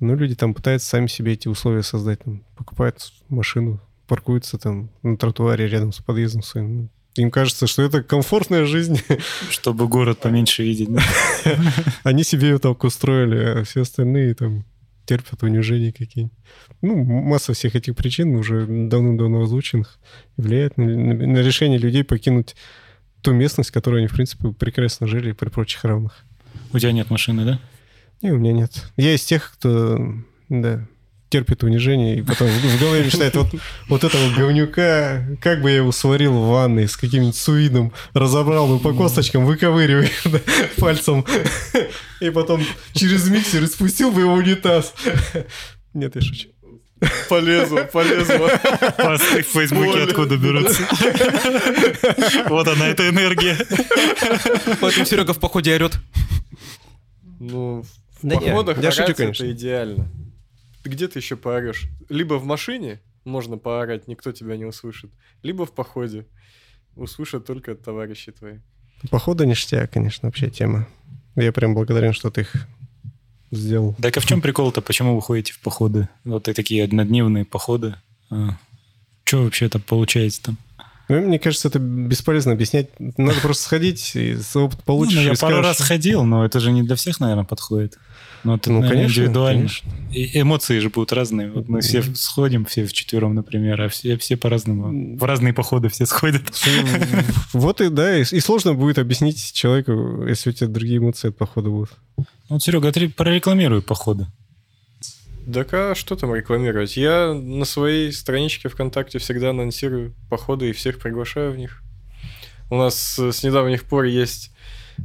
ну, люди там пытаются сами себе эти условия создать. Там, покупают машину, паркуются там на тротуаре рядом с подъездом своим. Им кажется, что это комфортная жизнь. Чтобы город поменьше видеть. Они себе ее так устроили, а все остальные там терпят унижения какие-нибудь. Ну, масса всех этих причин уже давным-давно озвученных влияет на, на- на решение людей покинуть ту местность, в которой они, в принципе, прекрасно жили при прочих равных. У тебя нет машины, да? Не, у меня нет. Я из тех, кто, да, терпит унижение и потом в голове мечтает, вот, вот этого говнюка, как бы я его сварил в ванной с каким-нибудь суидом, разобрал бы по косточкам, выковыривая да, пальцем, и потом через миксер спустил бы его в унитаз. Нет, я шучу. Полезу, полезу. Посты в Фейсбуке Более. откуда берутся. Вот она, эта энергия. Поэтому Серега в походе орет. Ну, в Да походах я шучу, конечно. это идеально. Где ты еще поорешь? Либо в машине можно поорать, никто тебя не услышит. Либо в походе. Услышат только товарищи твои. Походу ништяк, конечно, вообще тема. Я прям благодарен, что ты их сделал. Так а в чем прикол-то? Почему вы ходите в походы? Вот и такие однодневные походы. Что вообще там получается там? Ну, мне кажется, это бесполезно объяснять. Надо просто сходить, и опыт получишь. Ну, я и пару скажешь. раз ходил, но это же не для всех, наверное, подходит. Ну, это Ну, наверное, конечно, индивидуально. конечно. И эмоции же будут разные. Вот мы все сходим, все вчетвером, например, а все, все по-разному. В разные походы все сходят. Вот и да, и, и сложно будет объяснить человеку, если у тебя другие эмоции от похода будут. Ну, Серега, отре- прорекламируй походы. Так а что там рекламировать? Я на своей страничке ВКонтакте всегда анонсирую походы и всех приглашаю в них. У нас э, с недавних пор есть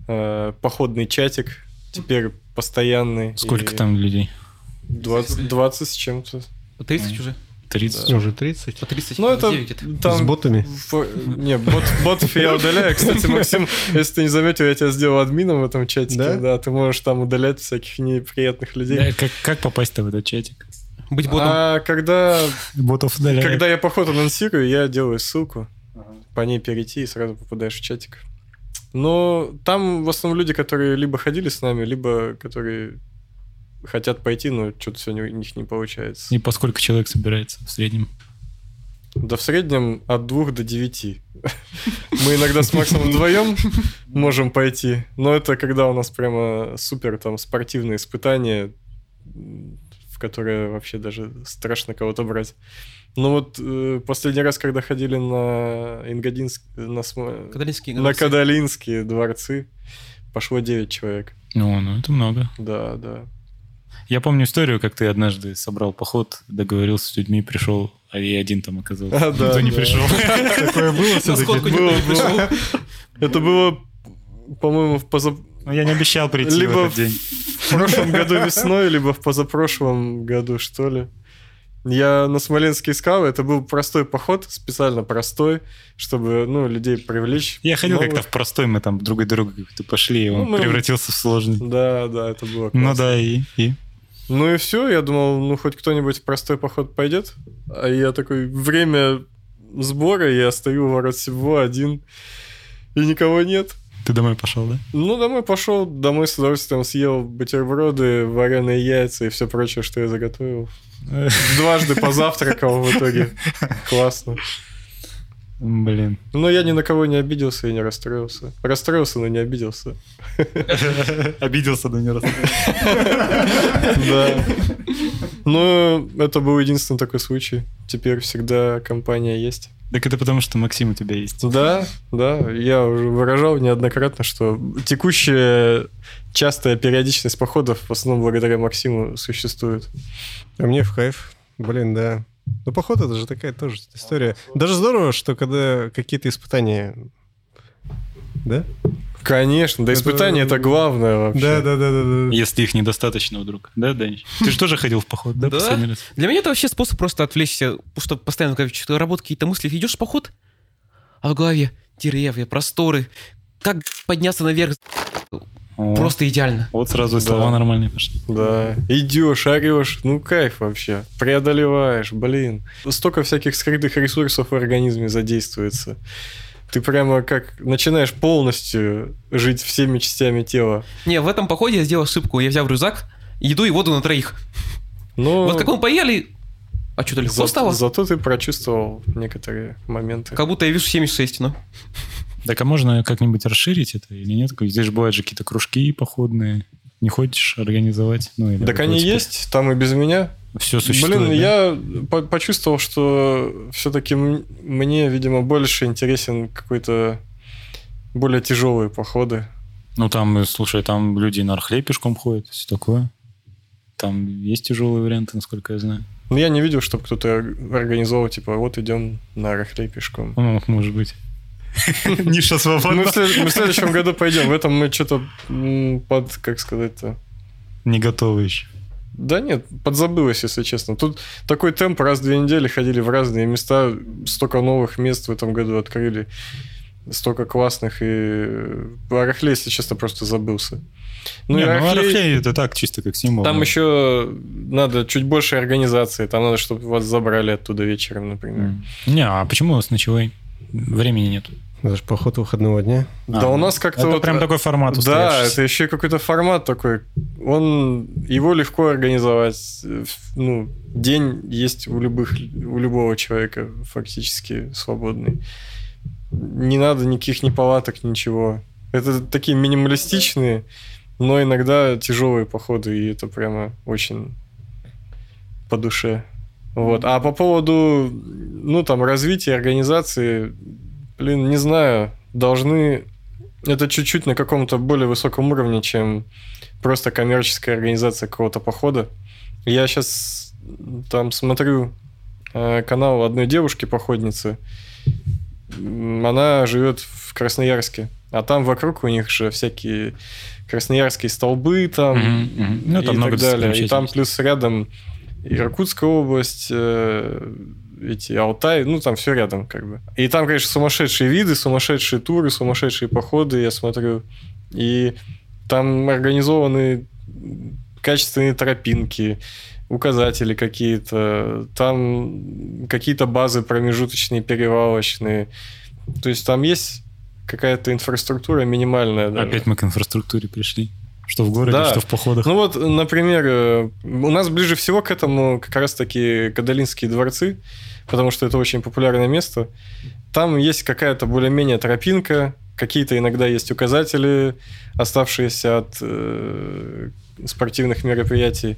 э, походный чатик, теперь постоянный. Сколько И там людей? 20, 20 с чем-то. 30 уже. 30? Уже 30. По 30. Ну, это 9 это. там... С ботами. Фо- Не, бот, ботов я удаляю. Кстати, Максим, если ты не заметил, я тебя сделал админом в этом чатике. Да? Да, ты можешь там удалять всяких неприятных людей. Да, как, как попасть-то в этот чатик? Быть ботом. А когда, Ботов удаляют. когда я поход анонсирую, я делаю ссылку, по ней перейти и сразу попадаешь в чатик. Но там в основном люди, которые либо ходили с нами, либо которые хотят пойти, но что-то сегодня у них не получается. И по сколько человек собирается в среднем? Да в среднем от двух до девяти. Мы иногда с Максом вдвоем можем пойти, но это когда у нас прямо супер там спортивные испытания, в которые вообще даже страшно кого-то брать. Ну вот э, последний раз, когда ходили на Ингодинск, на, см- Кадалинские на дворцы. Кадалинские дворцы, пошло 9 человек. Ну, ну, это много. Да, да. Я помню историю, как ты однажды собрал поход, договорился с людьми, пришел, а я один там оказался. А, да, Никто не да. пришел. Такое было все-таки. никто Было, не было. Это было, по-моему, в поза... Ну, я не обещал прийти в Либо этот день. в прошлом году весной, либо в позапрошлом году, что ли. Я на Смоленские скалы, это был простой поход, специально простой, чтобы, ну, людей привлечь. Я ходил Новых. как-то в простой, мы там друг другу как-то пошли, и Ну, он мы- превратился в сложный. Да, да, это было Ну классно. да, и, и. Ну и все, я думал, ну, хоть кто-нибудь в простой поход пойдет. А я такой, время сбора, я стою у ворот Сибво один, и никого нет. Ты домой пошел, да? Ну, домой пошел, домой с удовольствием съел бутерброды, вареные яйца и все прочее, что я заготовил. Дважды позавтракал в итоге. Классно. Блин. Но я ни на кого не обиделся и не расстроился. Расстроился, но не обиделся. Обиделся, да не раз. Да. Но это был единственный такой случай. Теперь всегда компания есть. Так это потому, что Максим у тебя есть. Да, да, я уже выражал неоднократно, что текущая частая периодичность походов в основном благодаря Максиму существует. А мне в кайф. Блин, да. Ну, поход это же такая тоже история. Даже здорово, что когда какие-то испытания... Да? Конечно, да Это- испытание это главное вообще. Да, да, да, да, да. Если их недостаточно вдруг. Да, Данич? Ты же тоже ходил в поход, да, Да. раз? Для меня это вообще способ просто отвлечься, потому что постоянно когда что-то работа, какие-то мысли, идешь в поход, а в голове деревья, просторы, как подняться наверх, просто идеально. Вот сразу Да. слова нормальные пошли. Да, идешь, орешь, ну кайф вообще, преодолеваешь, блин. Столько всяких скрытых ресурсов в организме задействуется. Ты прямо как начинаешь полностью жить всеми частями тела. Не, в этом походе я сделал ошибку. Я взял рюкзак, еду и воду на троих. Но Вот как мы поели, а что-то легко за- стало. зато ты прочувствовал некоторые моменты. Как будто я вижу 76, ну. Так а можно как-нибудь расширить это или нет? Здесь же бывают же какие-то кружки походные. Не хочешь организовать? Ну, или Так они есть, там и без меня. Все существует. Блин, да? я по- почувствовал, что все-таки мне, видимо, больше интересен какой-то более тяжелые походы. Ну, там, э, слушай, там люди на Архле пешком ходят, все такое. Там есть тяжелые варианты, насколько я знаю. Но я не видел, чтобы кто-то организовал, типа, вот идем на Рахлей пешком. Ну, может быть. Ниша Мы свободна. в, след- мы в следующем году пойдем. В этом мы что-то под, как сказать-то... Не готовы еще. Да нет, подзабылось, если честно. Тут такой темп, раз в две недели ходили в разные места, столько новых мест в этом году открыли, столько классных, и Арахлей, если честно, просто забылся. Ну, не, ну, Арахлей- Арахлей это так, чисто как символ. Там еще надо чуть больше организации, там надо, чтобы вас забрали оттуда вечером, например. Не, а почему у вас ночевой? Времени нет. Это же поход выходного дня. Да А, у нас как-то Это вот... прям такой формат Да, это еще какой-то формат такой. Он его легко организовать. Ну, день есть у любых у любого человека фактически свободный. Не надо никаких ни палаток, ничего. Это такие минималистичные, но иногда тяжелые походы, и это прямо очень по душе. Вот. А по поводу, ну, там, развития организации, блин, не знаю, должны это чуть-чуть на каком-то более высоком уровне, чем просто коммерческая организация какого-то похода. Я сейчас там смотрю э, канал одной девушки-походницы. Она живет в Красноярске. А там вокруг у них же всякие красноярские столбы там Мгм, мгм. Ну, там и много так далее. И там плюс рядом Иркутская область, э, эти Алтай, ну там все рядом как бы. И там, конечно, сумасшедшие виды, сумасшедшие туры, сумасшедшие походы, я смотрю. И там организованы качественные тропинки, указатели какие-то, там какие-то базы промежуточные, перевалочные. То есть там есть какая-то инфраструктура минимальная. даже. Опять мы к инфраструктуре пришли. Что в городе, Да. что в походах. Ну вот, например, э, у нас ближе всего к этому как раз-таки Кадалинские дворцы, потому что это очень популярное место. Там есть какая-то более-менее тропинка, какие-то иногда есть указатели, оставшиеся от э, спортивных мероприятий.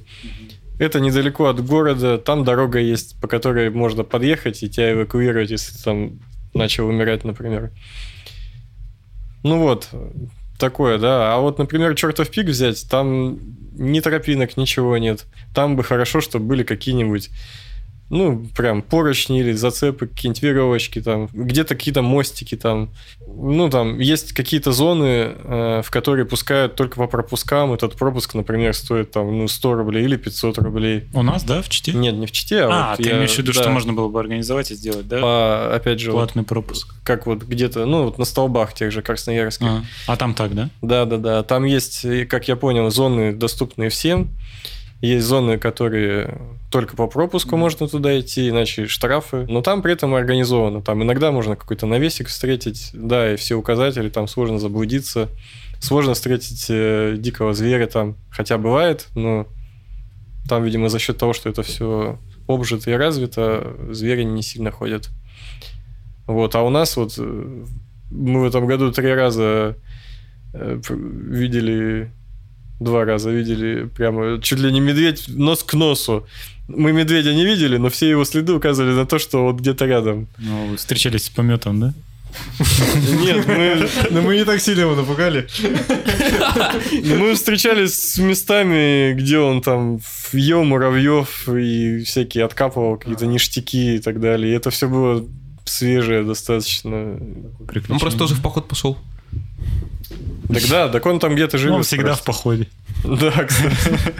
Это недалеко от города, там дорога есть, по которой можно подъехать и тебя эвакуировать, если ты там начал умирать, например. Ну вот, такое, да. А вот, например, чертов пик взять, там ни тропинок, ничего нет. Там бы хорошо, чтобы были какие-нибудь ну, прям поручни или зацепы, какие-нибудь веревочки там, где-то какие-то мостики там. Ну, там есть какие-то зоны, э, в которые пускают только по пропускам. Этот пропуск, например, стоит там, ну, 100 рублей или 500 рублей. У нас, да, в Чите? Нет, не в Чите, а, А, вот ты я- имеешь в виду, да, что можно было бы организовать и сделать, да? по, опять же, вот Платный пропуск. как вот где-то, ну, вот на столбах тех же красноярских. А, а там так, да? Да, да, да. Там есть, как я понял, зоны, доступные всем. Есть зоны, которые только по пропуску можно туда идти, иначе штрафы. Но там при этом организовано. Там иногда можно какой-то навесик встретить, да, и все указатели, там сложно заблудиться. Сложно встретить э, дикого зверя там. Хотя бывает, но там, видимо, за счет того, что это все обжито и развито, звери не сильно ходят. Вот, а у нас вот э, мы в этом году три раза э, видели, два раза видели прямо чуть ли не медведь нос к носу. Мы медведя не видели, но все его следы указывали на то, что вот где-то рядом. Ну, вы встречались с пометом, да? Нет, мы, Но мы не так сильно его напугали. ну, мы встречались с местами, где он там ел муравьев и всякие откапывал какие-то ништяки и так далее. И это все было свежее достаточно. Он просто тоже в поход пошел. Так да, так он там где-то живет. Он всегда в просто. походе. Да, кстати.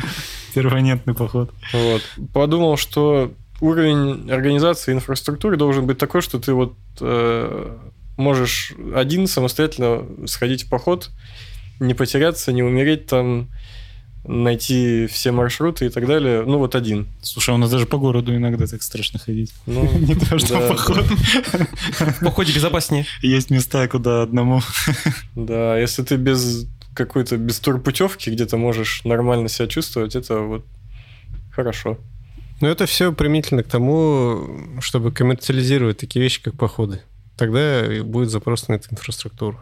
Перманентный поход. Вот. Подумал, что уровень организации инфраструктуры должен быть такой, что ты вот э, можешь один самостоятельно сходить в поход, не потеряться, не умереть там, найти все маршруты и так далее. Ну, вот один. Слушай, а у нас даже по городу иногда так страшно ходить. Ну, Не то, что да, поход. В походе безопаснее. Есть места, куда одному. Да, если ты без какой-то без турпутевки где-то можешь нормально себя чувствовать, это вот хорошо. Но это все применительно к тому, чтобы коммерциализировать такие вещи, как походы. Тогда будет запрос на эту инфраструктуру.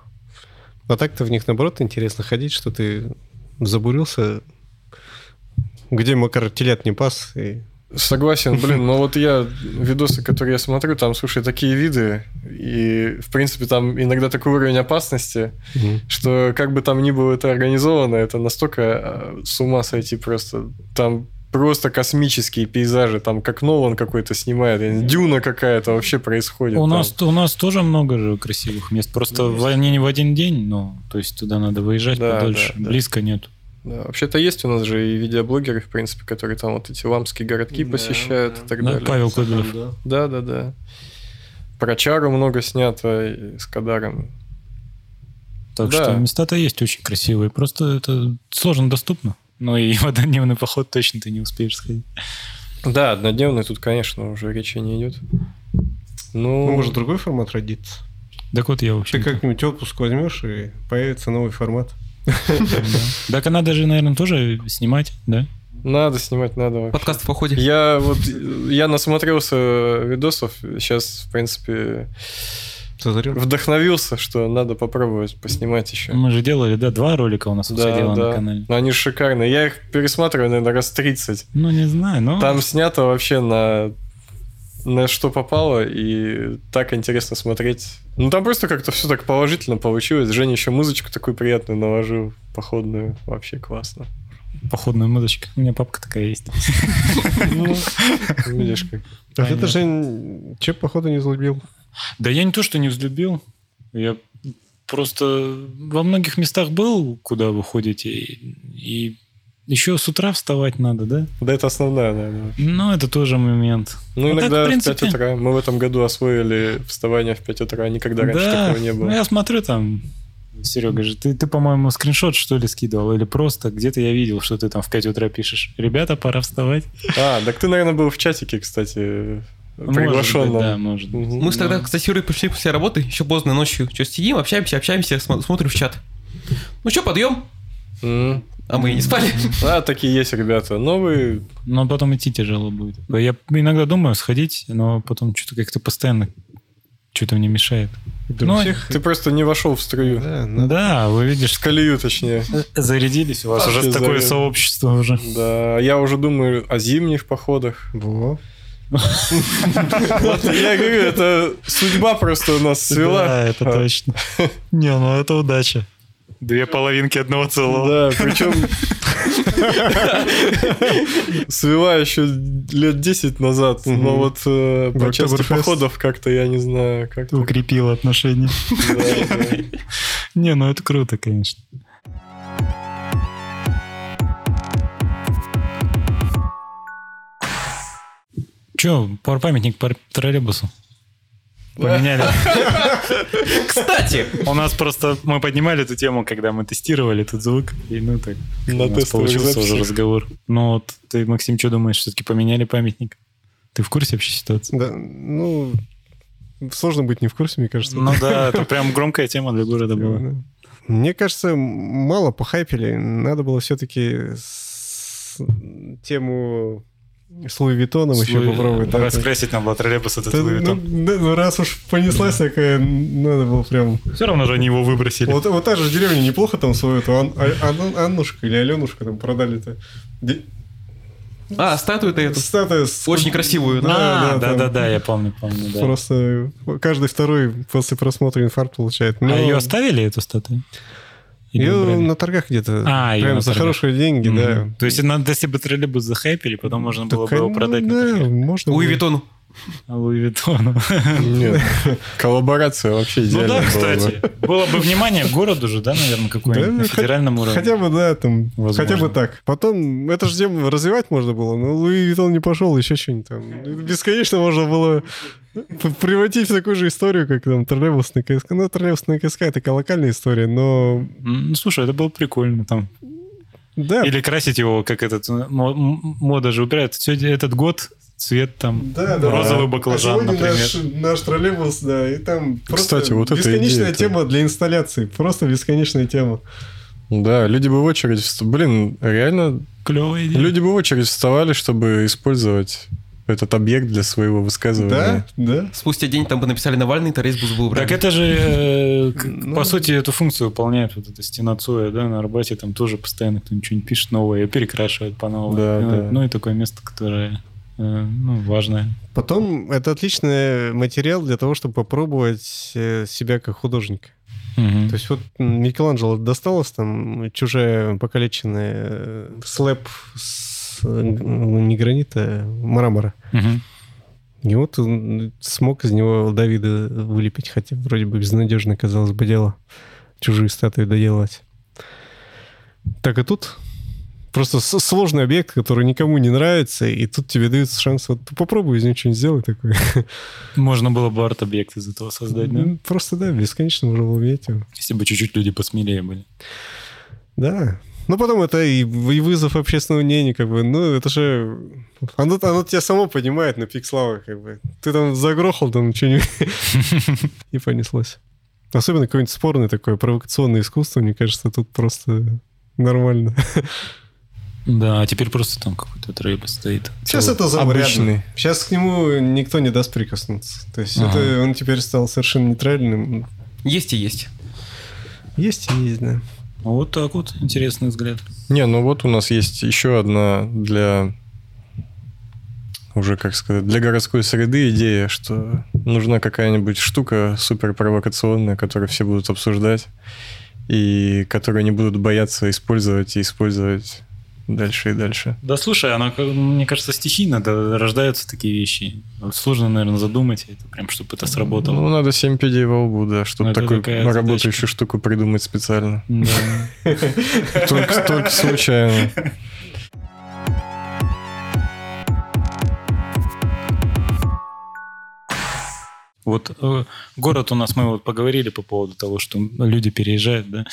А так-то в них, наоборот, интересно ходить, что ты забурился, где Макар телят не пас, и Согласен, блин, но вот я, видосы, которые я смотрю, там, слушай, такие виды, и, в принципе, там иногда такой уровень опасности, что как бы там ни было это организовано, это настолько э, с ума сойти просто. Там просто космические пейзажи, там как Нолан какой-то снимает, знаю, дюна какая-то вообще происходит. У там. нас, у нас тоже много же красивых мест. Просто в, они не в один день, ну, то есть туда надо выезжать Да, подольше. да, да. Близко нет. Да, вообще-то есть у нас же и видеоблогеры, в принципе, которые там вот эти ламские городки Да, посещают да. и так Да, далее. Павел Кудрев. Да, да, да. Про Чару много снято и с Кадаром. Так Да. что места-то есть очень красивые. Просто это сложно доступно. Ну и в однодневный поход точно ты не успеешь сходить. Да, однодневный тут, конечно, уже речи не идет. Ну, ну, может другой формат родится. Так вот я вообще... Ты как-нибудь отпуск возьмешь, и появится новый формат. Так а надо же, наверное, тоже снимать, да? надо снимать, надо вообще. Подкаст в походе. Я вот, я насмотрелся видосов, сейчас, в принципе, Созрел. вдохновился, что надо попробовать поснимать еще. Мы же делали, да, два ролика у нас Да, на да. канале. Но они шикарные. Я их пересматриваю, наверное, раз 30. Ну, не знаю, но... Там снято вообще на на что попало, и так интересно смотреть. Ну, там просто как-то все так положительно получилось. Женя еще музычку такую приятную наложил, походную. Вообще классно. Походная музычка. У меня папка такая есть. Ну, видишь как. А это же че, походу, не взлюбил. Да я не то, что не взлюбил. Я просто во многих местах был, куда вы ходите, и, еще с утра вставать надо, да? Да, это основная, наверное. Ну, это тоже момент. Ну, Ну, так, иногда в в, принципе. 5 утра. Мы в этом году освоили вставание в 5 утра. Никогда раньше да, такого не было. ну, я смотрю там, Серега же, ты, ты, по-моему, скриншот, что ли, скидывал? Или просто где-то я видел, что ты там в 5 утра пишешь. Ребята, пора вставать. А, так ты, наверное, был в чатике, кстати, Может приглашенном. быть, да, может быть. Мы же тогда, Да. кстати, Юрой пришли после работы, еще поздно ночью. Что, сидим, общаемся, общаемся, смо- смотрим в чат. Ну что, подъем? М. А мы и не спали. Да, такие есть ребята. Новые. Но потом идти тяжело будет. Я иногда думаю сходить, но потом что-то как-то постоянно что-то мне мешает. Ну, всех... Ты просто не вошел в струю. Да, надо- Да, вы видишь, В колею, точнее. зарядились, у вас Вообще уже такое заряд. сообщество уже. Да, я уже думаю о зимних походах. Во. Я говорю, это судьба просто у нас свела. Да, это А, точно. Не, ну это удача. Две половинки одного целого. Да, причем свела еще лет 10 назад. Но вот э, по части походов как-то, я не знаю, как Укрепила отношения. Не, ну это круто, конечно. Че, памятник по троллейбусу? Поменяли. Кстати, У нас просто мы поднимали эту тему, когда мы тестировали этот звук, и ну так На у нас тестовых получился уже записях. разговор. Ну вот ты, Максим, что думаешь, все-таки поменяли памятник? Ты в курсе вообще ситуации? Да, ну, сложно быть не в курсе, мне кажется. Ну да, это прям громкая тема для города была. Мне кажется, мало похайпили. Надо было все-таки тему с Луи Виттоном еще попробовать. да, Раскрасить нам было троллейбус этот Луи ну, Виттон. да, ну, раз уж понеслась такая, надо было прям... Все равно же они его выбросили. Вот, вот та же деревня неплохо там свою эту Ан- А- Ан- Аннушка или Аленушка там продали-то. Де- а, статую-то эту. Статуя с- Очень красивую. Да, А, да, да, там. да, да, я помню, помню, да. Просто каждый второй после просмотра инфаркт получает. А Но ее оставили, эту статую? Убрали? на торгах где-то. А, прям за торгах. хорошие деньги, да. Мгм. То есть, надо, если бы троллейбус захайпили, потом можно было Так, бы его ну, продать на да, торгах. можно Луи было. Виттону. Луи Виттону. Нет, коллаборация вообще Ну идеально да, была бы. кстати. Было бы внимание к городу же, да, наверное, какой-нибудь Да, на федеральном уровне. Хотя бы, да, там, хотя бы так. Потом, это же тему развивать можно было, но Луи Виттон не пошел, еще что-нибудь там. Бесконечно можно было превратить в такую же историю, как там троллейбусная КСК. Ну, троллейбусная КСК — это ко- локальная история, но... Ну, слушай, это было прикольно там. Да, Или красить его, как этот, мода же убирает. Этот год цвет там Да, да. розовый А баклажан, сегодня например. наш, наш троллейбус, да, и там просто Кстати, вот бесконечная идея-то. тема для инсталляции. Просто бесконечная тема. Да, люди бы в очередь... вст- Блин, реально, Клевая идея. люди бы в очередь вставали, чтобы использовать этот объект для своего высказывания. Да, да. Спустя день там бы написали Навальный, троллейбус бы убрали. Так это же, э, Ну. по сути, эту функцию выполняет вот эта стена Цоя, да, на Арбате, там тоже постоянно кто-нибудь что-нибудь пишет новое, перекрашивает по новому. Да, да. Ну и такое место, которое ну, важное. Потом это отличный материал для того, чтобы попробовать э, себя как художника. Мгм. То есть вот Микеланджело досталось там чужая покалеченная э, слэп с э, не гранита, а мрамора. Мгм. И вот он смог из него Давида вылепить, хотя вроде бы безнадежно, казалось бы, дело. Чужие статуи доделать. Так и тут просто сложный объект, который никому не нравится, и тут тебе дается шанс, вот попробуй из него что-нибудь сделать такое. Можно было бы арт-объект из этого создать, да? Ну, Просто, да, бесконечно можно его. Если бы чуть-чуть люди посмелее были. Да. Ну, потом это и, и вызов общественного мнения, как бы, ну, это же... Оно, оно тебя само понимает на пик славы, как бы. Ты там загрохал там что-нибудь, и понеслось. Особенно какое-нибудь спорное такое провокационное искусство, мне кажется, тут просто нормально. Да, а теперь просто там какой-то трейб стоит. Сейчас Целый. это рядом. Сейчас к нему никто не даст прикоснуться. То есть Ага. это он теперь стал совершенно нейтральным. Есть и есть. Есть и есть, да. Вот так вот, интересный взгляд. Не, ну вот у нас есть еще одна для уже, как сказать, для городской среды идея, что нужна какая-нибудь штука супер провокационная, которую все будут обсуждать и которую не будут бояться использовать и использовать дальше и дальше. Да слушай, как- мне кажется, стихийно да, рождаются такие вещи. Вот сложно, наверное, задумать это, прям, чтобы это сработало. Ну, надо 7 пядей во лбу, да, чтобы Это такую работающую задачка. штуку придумать специально. Только случайно. Вот э, город у нас, мы вот поговорили по поводу того, что люди переезжают, да.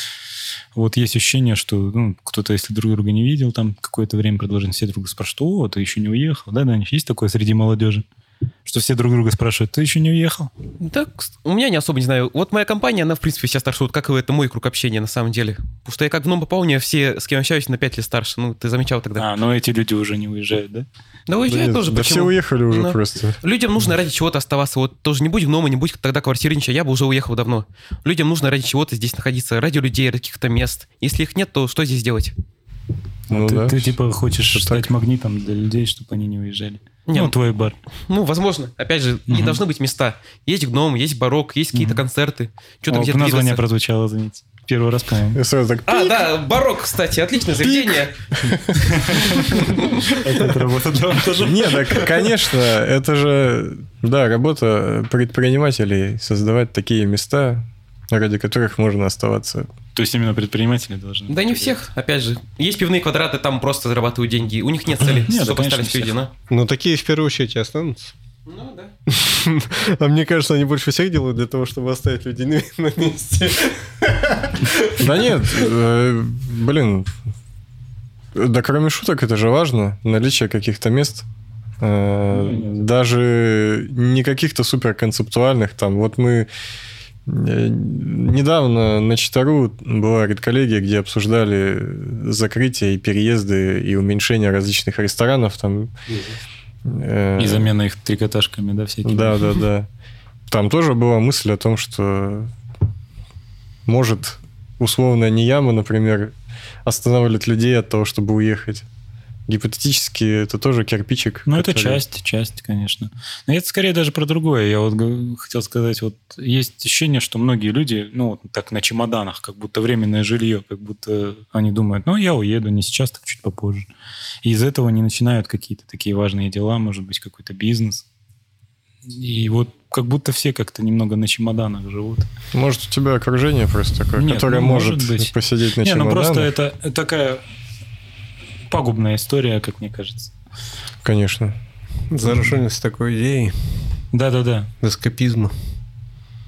Вот есть ощущение, что ну, кто-то, если друг друга не видел, там какое-то время продолжение, все друг друга спрашивают, о, ты еще не уехал, да, Даня? Есть такое среди молодежи? Что все друг друга спрашивают, ты еще не уехал? Так, у меня не особо не знаю. Вот моя компания, она, в принципе, вся старше. Вот как это мой круг общения, на самом деле. Потому что я как попал, у меня все, с кем общаюсь, на 5 лет старше. Ну, ты замечал тогда. А, но эти люди уже не уезжают, да? Да уезжают Да тоже, нет, да все почему? уехали уже Да. просто. Людям нужно ради чего-то оставаться. Вот тоже не будь гнома, не будь тогда квартирнича, я бы уже уехал давно. Людям нужно ради чего-то здесь находиться, ради людей, ради каких-то мест. Если их нет, то что здесь делать? Ну ты, да. ты, типа хочешь Всё стать так. магнитом для людей, чтобы они не уезжали. Не, ну, твой бар. Ну, возможно. Опять же, не Мгм. должны быть места. Есть гном, есть барок, есть какие-то Мгм. концерты. Что-то где-то название двигаться. прозвучало, заметьте. Первый раз, по-моему. Сразу так, А, да, барок, кстати, отличное заведение. Это работа для монтажа. Не, так, конечно, это же, да, работа предпринимателей создавать такие места, ради которых можно оставаться. То есть именно предприниматели должны. Да не всех, опять же. Есть пивные квадраты, там просто зарабатывают деньги. У них нет цели, Нет, да, чтобы остались люди, всех. но... Но такие в первую очередь и останутся. Ну, да. А мне кажется, они больше всех делают для того, чтобы оставить людей на, месте. Да нет, э, блин, да кроме шуток, это же важно, наличие каких-то мест, э, даже не каких-то супер концептуальных, там, вот мы э, недавно на Читару была редколлегия, где обсуждали закрытие и переезды и уменьшение различных ресторанов, там, И замена их трикотажками, да, всякими. да, да, да. Там тоже была мысль о том, что может условная Нияма, например, останавливать людей от того, чтобы уехать. Гипотетически это тоже кирпичик. Ну, это который- часть, часть, конечно. Но это скорее даже про другое. Я вот хотел сказать, вот есть ощущение, что многие люди, ну, вот так на чемоданах, как будто временное жилье, как будто они думают, ну, я уеду не сейчас, так чуть попозже. И из этого не начинают какие-то такие важные дела, может быть, какой-то бизнес. И вот как будто все как-то немного на чемоданах живут. Может, у тебя окружение просто такое, Нет, которое ну, может, может быть. посидеть на Не, ну чемоданах? просто это такая пагубная история, как мне кажется. Конечно. Зараженность такой идеей. Да-да-да. Эскапизма.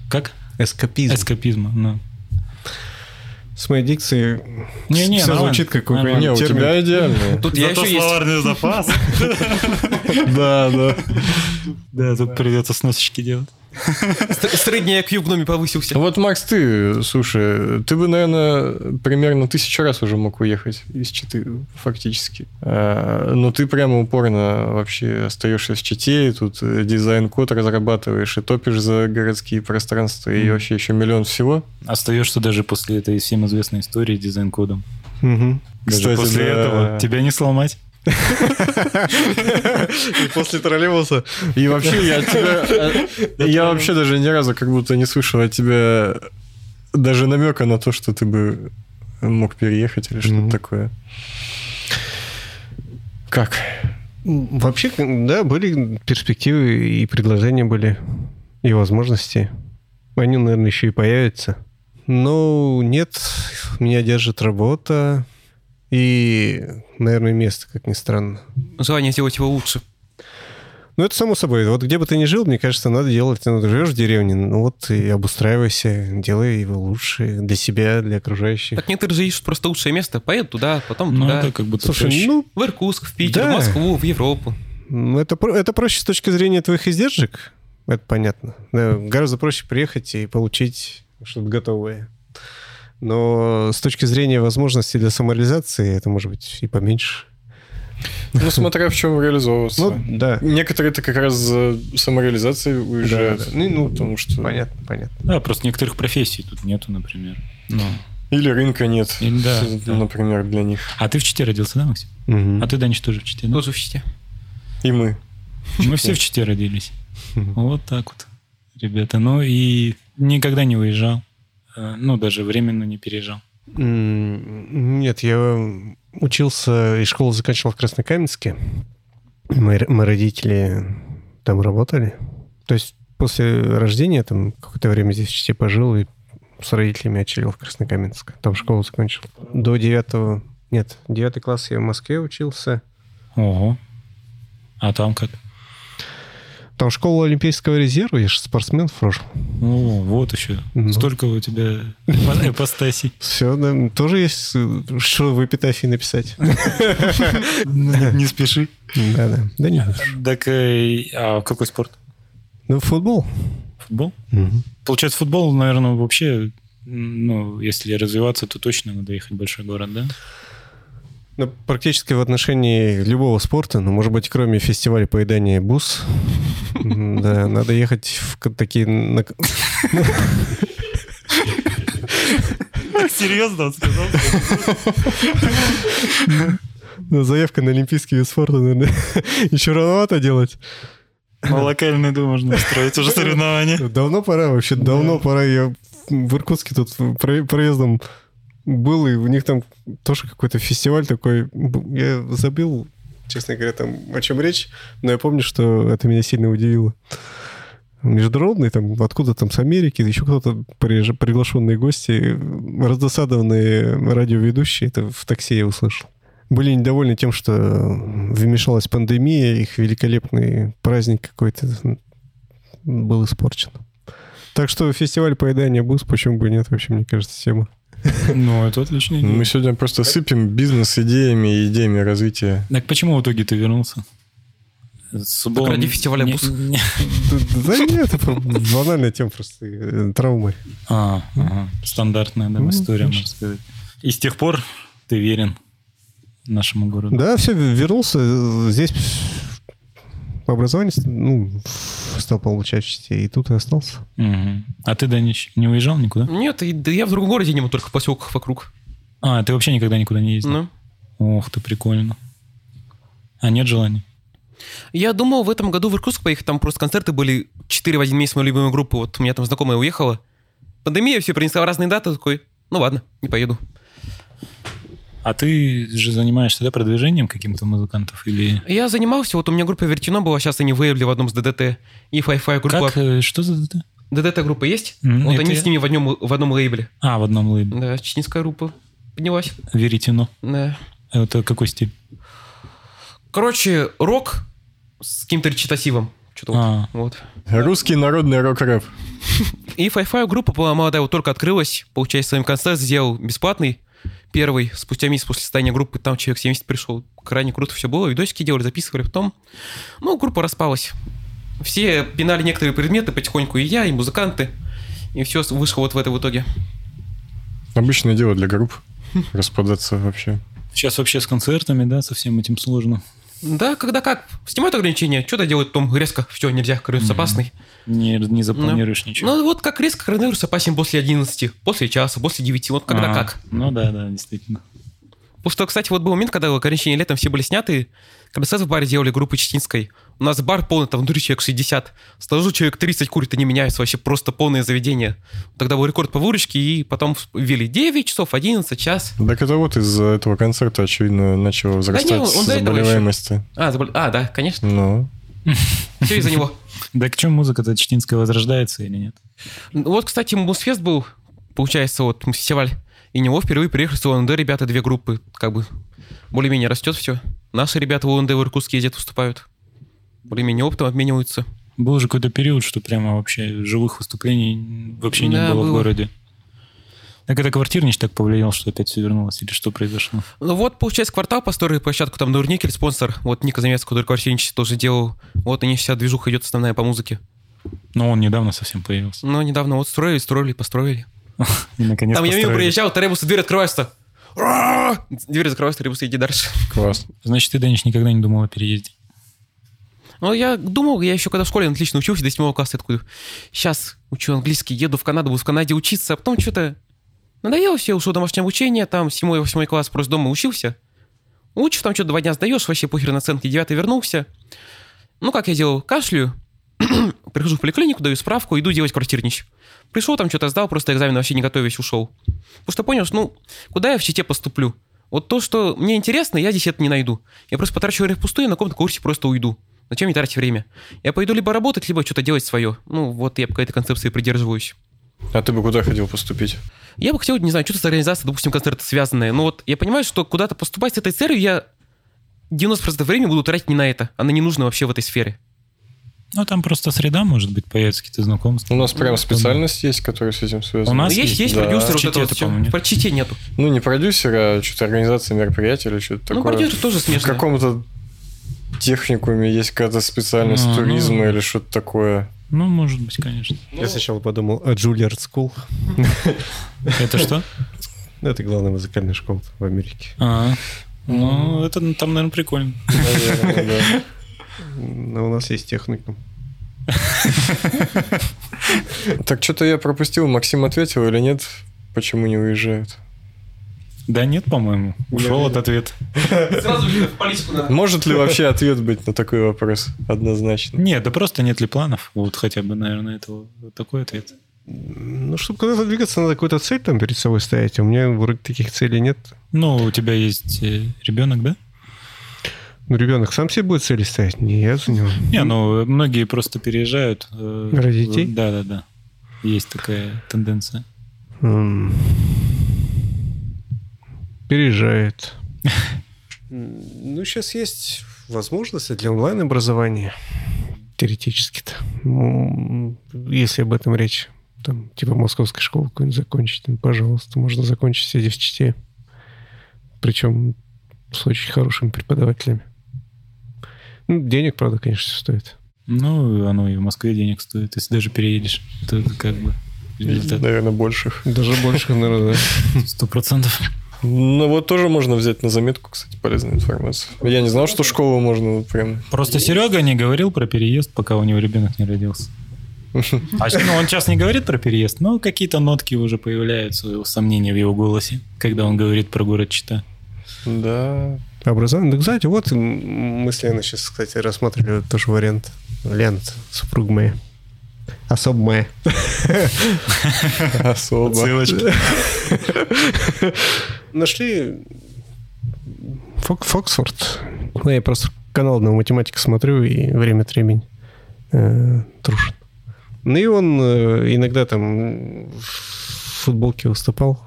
Как? Эскапизм. Эскапизма. ну. С моей дикцией Не-не, все нормально. звучит как Нормально. Не, у термин. тебя идеально. Тут я еще есть. запас. Да, да. Да, тут придется сносочки делать. Средний IQ в гноме повысился. Вот, Макс, ты, слушай, ты бы, наверное, примерно тысячу раз уже мог уехать из Читы, фактически. А, Но ты прямо упорно вообще остаешься в Чите, и тут э, дизайн-код разрабатываешь, и топишь за городские пространства, и вообще еще миллион всего. Остаешься даже после этой всем известной истории дизайн-кодом. Мгм. Даже Кстати, после да. этого тебя не сломать. И после троллейбуса. И вообще я тебя... э, Я вообще даже ни разу как будто не слышал от тебя даже намека на то, что ты бы мог переехать или что-то такое. Как? Вообще, да, были перспективы и предложения были, и возможности. Они, наверное, еще и появятся. Но нет, меня держит работа и, наверное, место, как ни странно. Желание сделать его лучше. Ну, это само собой. Вот где бы ты ни жил, мне кажется, надо делать. Ну, ты живешь в деревне, ну вот и обустраивайся, делай его лучше для себя, для окружающих. Так некоторые же ищут просто лучшее место. Поедут туда, потом Ну, туда. это как будто Слушай, проще. ну, В Иркутск, в Питер, Да. в Москву, в Европу. Ну, Это, это проще с точки зрения твоих издержек, это понятно. Да, гораздо проще приехать и получить что-то готовое. Но с точки зрения возможностей для самореализации это может быть и поменьше. Ну, смотря в чем реализовываться. Ну, да. Некоторые-то как раз за самореализацией уезжают. Да, да. Ну, ну, потому что... Понятно, понятно. Да, просто некоторых профессий тут нету, например. Ну. Или рынка нет, Или да, да. например, для них. А ты в Чите родился, да, Максим? Мгм. А ты, Данич, тоже в Чите, да? Тоже в Чите. И мы. Мы все в Чите родились. Вот так вот, ребята. Ну и никогда не уезжал. Э, Ну, даже временно не переезжал. М, Нет, я учился и школу заканчивал в Краснокаменске. Р- мои родители там работали. То есть после рождения там какое-то время здесь Чите пожил и с родителями отчалил в Краснокаменск. Там школу закончил. До девятого... Нет, девятый класс я в Москве учился. Ого. А там как? Там школа Олимпийского резерва, я же спортсмен в прошлом. О, вот еще. Ну. Столько у тебя эпо- ипостасей. Все, да, тоже есть э, что в эпитафии написать. Не спеши. Да-да. Да нет. Так, э, а какой спорт? Ну, футбол. Футбол? Получается, футбол, наверное, вообще, ну, если развиваться, то точно надо ехать в большой город, да? Ну, практически в отношении любого спорта, ну, может быть, кроме фестиваля поедания бус, да, надо ехать в такие... Серьезно он сказал? ну, Заявка на олимпийский вид спорта, наверное, еще рановато делать. На локальный дом можно устроить уже соревнования. Давно пора, вообще, давно пора. Я в Иркутске тут про- проездом был, и у них там тоже какой-то фестиваль такой. Я забил, честно говоря, там о чем речь, но я помню, что это меня сильно удивило. Международный, там, откуда там, с Америки, еще кто-то, приглашенные гости, раздосадованные радиоведущие, это в такси я услышал. Были недовольны тем, что вмешалась пандемия, их великолепный праздник какой-то был испорчен. Так что фестиваль поедания бус, почему бы и нет, вообще, мне кажется, тема. Ну, это отличная идея. Мы сегодня просто сыпем бизнес идеями и идеями развития. Так почему в итоге ты вернулся? С футболом ради фестиваля не- «Бус». не- Да нет, это банальная тема просто, э, травмы. А, ага. стандартная да, Ну, история, можно сказать. И с тех пор ты верен нашему городу. Да, все, вернулся. э, Здесь образование ну, стал получать Чите, и тут и остался. Мгм. А ты, Данич, не уезжал никуда? Нет, и- да я в другом городе не был, только в поселках вокруг. А, ты вообще никогда никуда не ездил? Ну. Ох ты, прикольно. А нет желания? Я думал в этом году в Иркутск поехать, там просто концерты были 4 в один месяц моей любимой группы, вот у меня там знакомая уехала. Пандемия, все принесла разные даты, такой, ну ладно, не поеду. А ты же занимаешься, да, продвижением каким-то музыкантов или... Я занимался, вот у меня группа Вертино была, сейчас они выявили в одном с ДДТ. И Fi-Fi группа. Как, э, что за это? ДДТ-группа есть? М, вот они я- с ними в одном, в одном лейбле. А, в одном лейбле. Да, чеченская группа поднялась. Веретено. Да. Это какой стиль? Короче, рок с каким-то речитативом. Что-то вот. А, вот. Русский народный рок-рэп. И Fi-Fi группа была молодая, вот только открылась. Получается, своим концерт сделал бесплатный. Первый, спустя месяц после создания группы, там человек 70 пришел. Крайне круто все было. Видосики делали, записывали. Потом, ну, группа распалась. Все пинали некоторые предметы потихоньку, и я, и музыканты. И все вышло вот в это в итоге. Обычное дело для групп. Распадаться вообще. сейчас вообще с концертами, да, со всем этим сложно. Да, когда как. Снимают ограничения, что-то делают, потом резко, все, нельзя, коронавирус опасный. Не, не запланируешь ничего. Ну вот как резко коронавирус опасен после 11, после часа, после 9, вот когда А, как. Ну да, да, действительно. Потому что, кстати, вот был момент, когда ограничения летом все были сняты, когда сразу в баре делали группы Чеченской. У нас бар полный, там внутри человек 60. Снаружи человек 30 курит и не меняются. Вообще просто полное заведение. Тогда был рекорд по выручке, и потом ввели 9 часов, 11, час. Так это вот из-за этого концерта, очевидно, начала возрастать он до этого заболеваемость. А, забол- а, да, конечно. Ну, Все из-за него. Да к чему музыка-то чеченская возрождается или нет? Ну, Вот, кстати, Мусфест был, получается, вот фестиваль. И него впервые приехали с УНД ребята, две группы. Как бы более-менее растет все. Наши ребята в УНД в Иркутске ездят, выступают. Более-менее опытом обмениваются. Был же какой-то период, что прямо вообще живых выступлений вообще не Да, было, в было. городе. Так это квартирнич так повлиял, что опять все вернулось, или что произошло? Ну вот, получается, квартал построили площадку, там Нурникель, спонсор. Вот Ника Замец, который квартирничество тоже делал. Вот они вся движуха идет основная по музыке. Но он недавно совсем появился. Но недавно вот строили, строили, построили. И наконец там я мимо приезжал, требусы, дверь открывается. Дверь закрывается, требусы, иди дальше. класс. Значит, ты, Даниш, никогда не думал о переезде? Ну, я думал, я еще когда в школе отлично учился, до 7 класса, я такой, сейчас учу английский, еду в Канаду, буду в Канаде учиться, а потом что-то надоело все, ушел домашнее обучение, там 7-8 класс просто дома учился. Учишь, там что-то два дня сдаешь, вообще похер на оценки, девятый вернулся. Ну, как я делал, кашляю, прихожу в поликлинику, даю справку, иду делать квартирнич. Пришел, там что-то сдал, просто экзамен вообще не готовясь, ушел. Потому понял, что, ну, куда я в Чите поступлю? Вот то, что мне интересно, я здесь это не найду. Я просто потрачу время впустую, на каком-то курсе просто уйду. Зачем мне тратить время? Я пойду либо работать, либо что-то делать свое. Ну, вот я по этой концепции придерживаюсь. А ты бы куда хотел поступить? Я бы хотел, не знаю, что-то с организацией, допустим, концерты связанные. Но вот я понимаю, что куда-то поступать с этой целью я 90% времени буду тратить не на это. Она не нужна вообще в этой сфере. Ну, там просто среда, может быть, появятся какие-то знакомства. У нас прям Ну, специальность есть, которая с этим связана. У нас Но есть, есть, есть да. продюсер, В вот это Чите вот. Про Чите нету. Ну, не продюсер, а что-то организация мероприятия или что-то Ну, такое. продюсер тоже В смешно. каком-то техникуме есть какая-то специальность А, ну. туризма или что-то такое. Ну, может быть, конечно. Я сначала подумал о Juilliard School. Это что? Ну, Это главная музыкальная школа в Америке. А, ну, это ну, там, наверное, прикольно. Но у нас есть техникум. Так что-то я пропустил, Максим ответил или нет? Почему не уезжают? Да нет, по-моему. Ушел от ответа. Сразу же в политику надо. Может ли вообще ответ быть на такой вопрос однозначно? Нет, да просто нет ли планов? Вот хотя бы, наверное, это вот такой ответ. Ну, чтобы куда-то двигаться, надо какую-то цель там перед собой ставить. А у меня вроде таких целей нет. Ну, у тебя есть э, ребенок, да? Ну, ребенок сам себе будет цели ставить, не я за него. Не, ну, многие просто переезжают. э, Ради детей? Да, да, да. Есть такая тенденция. М. Переезжает. Ну, сейчас есть возможности для онлайн-образования. Теоретически-то. Если об этом речь. Там, типа московской школы какую-нибудь закончить, ну, пожалуйста, можно закончить, сидя в Чите. Причем с очень хорошими преподавателями. Ну, денег, правда, конечно, стоит. Ну, оно и в Москве денег стоит, если даже переедешь. То это как бы результат Наверное, больших. Даже больше, наверное, да. сто процентов. Ну вот тоже можно взять на заметку, кстати, полезную информацию. Я не знал, что школу можно прям... Просто Серега не говорил про переезд, пока у него ребенок не родился. А ну, он сейчас не говорит про переезд, но какие-то нотки уже появляются, сомнения в его голосе, когда он говорит про город Чита. Да. Образование. Да, кстати, вот мы с Леной сейчас, кстати, рассматривали тоже вариант. Лена, супруга моя. Особо моя. Особо. Ссылочка. Нашли Фок- Фоксфорд. Ну, я просто канал одного математика смотрю и время от времени э, трушит. Ну и он э, иногда там в футболке выступал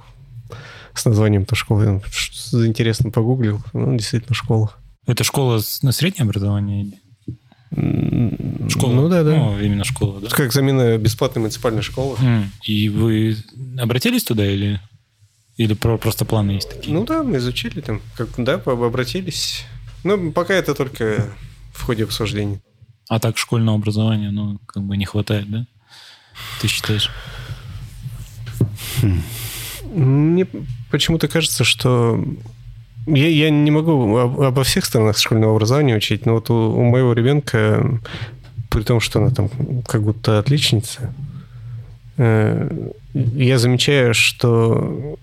с названием то школы. Я ш- интересно погуглил. Ну, действительно, школа. Это школа на среднее образование? Школа? Ну да, да. Ну, именно школа, да? Это Как замена бесплатной муниципальной школы. М, И вы обратились туда или, или про, просто планы есть такие? Ну да, мы изучили там, как, да, обратились. Но пока это только в ходе обсуждений. А так школьного образования, ну, как бы не хватает, да? Ты считаешь? Мне почему-то кажется, что я, я не могу об- обо всех сторонах школьного образования учить, но вот у, у моего ребенка, при том, что она там как будто отличница, э, я замечаю, что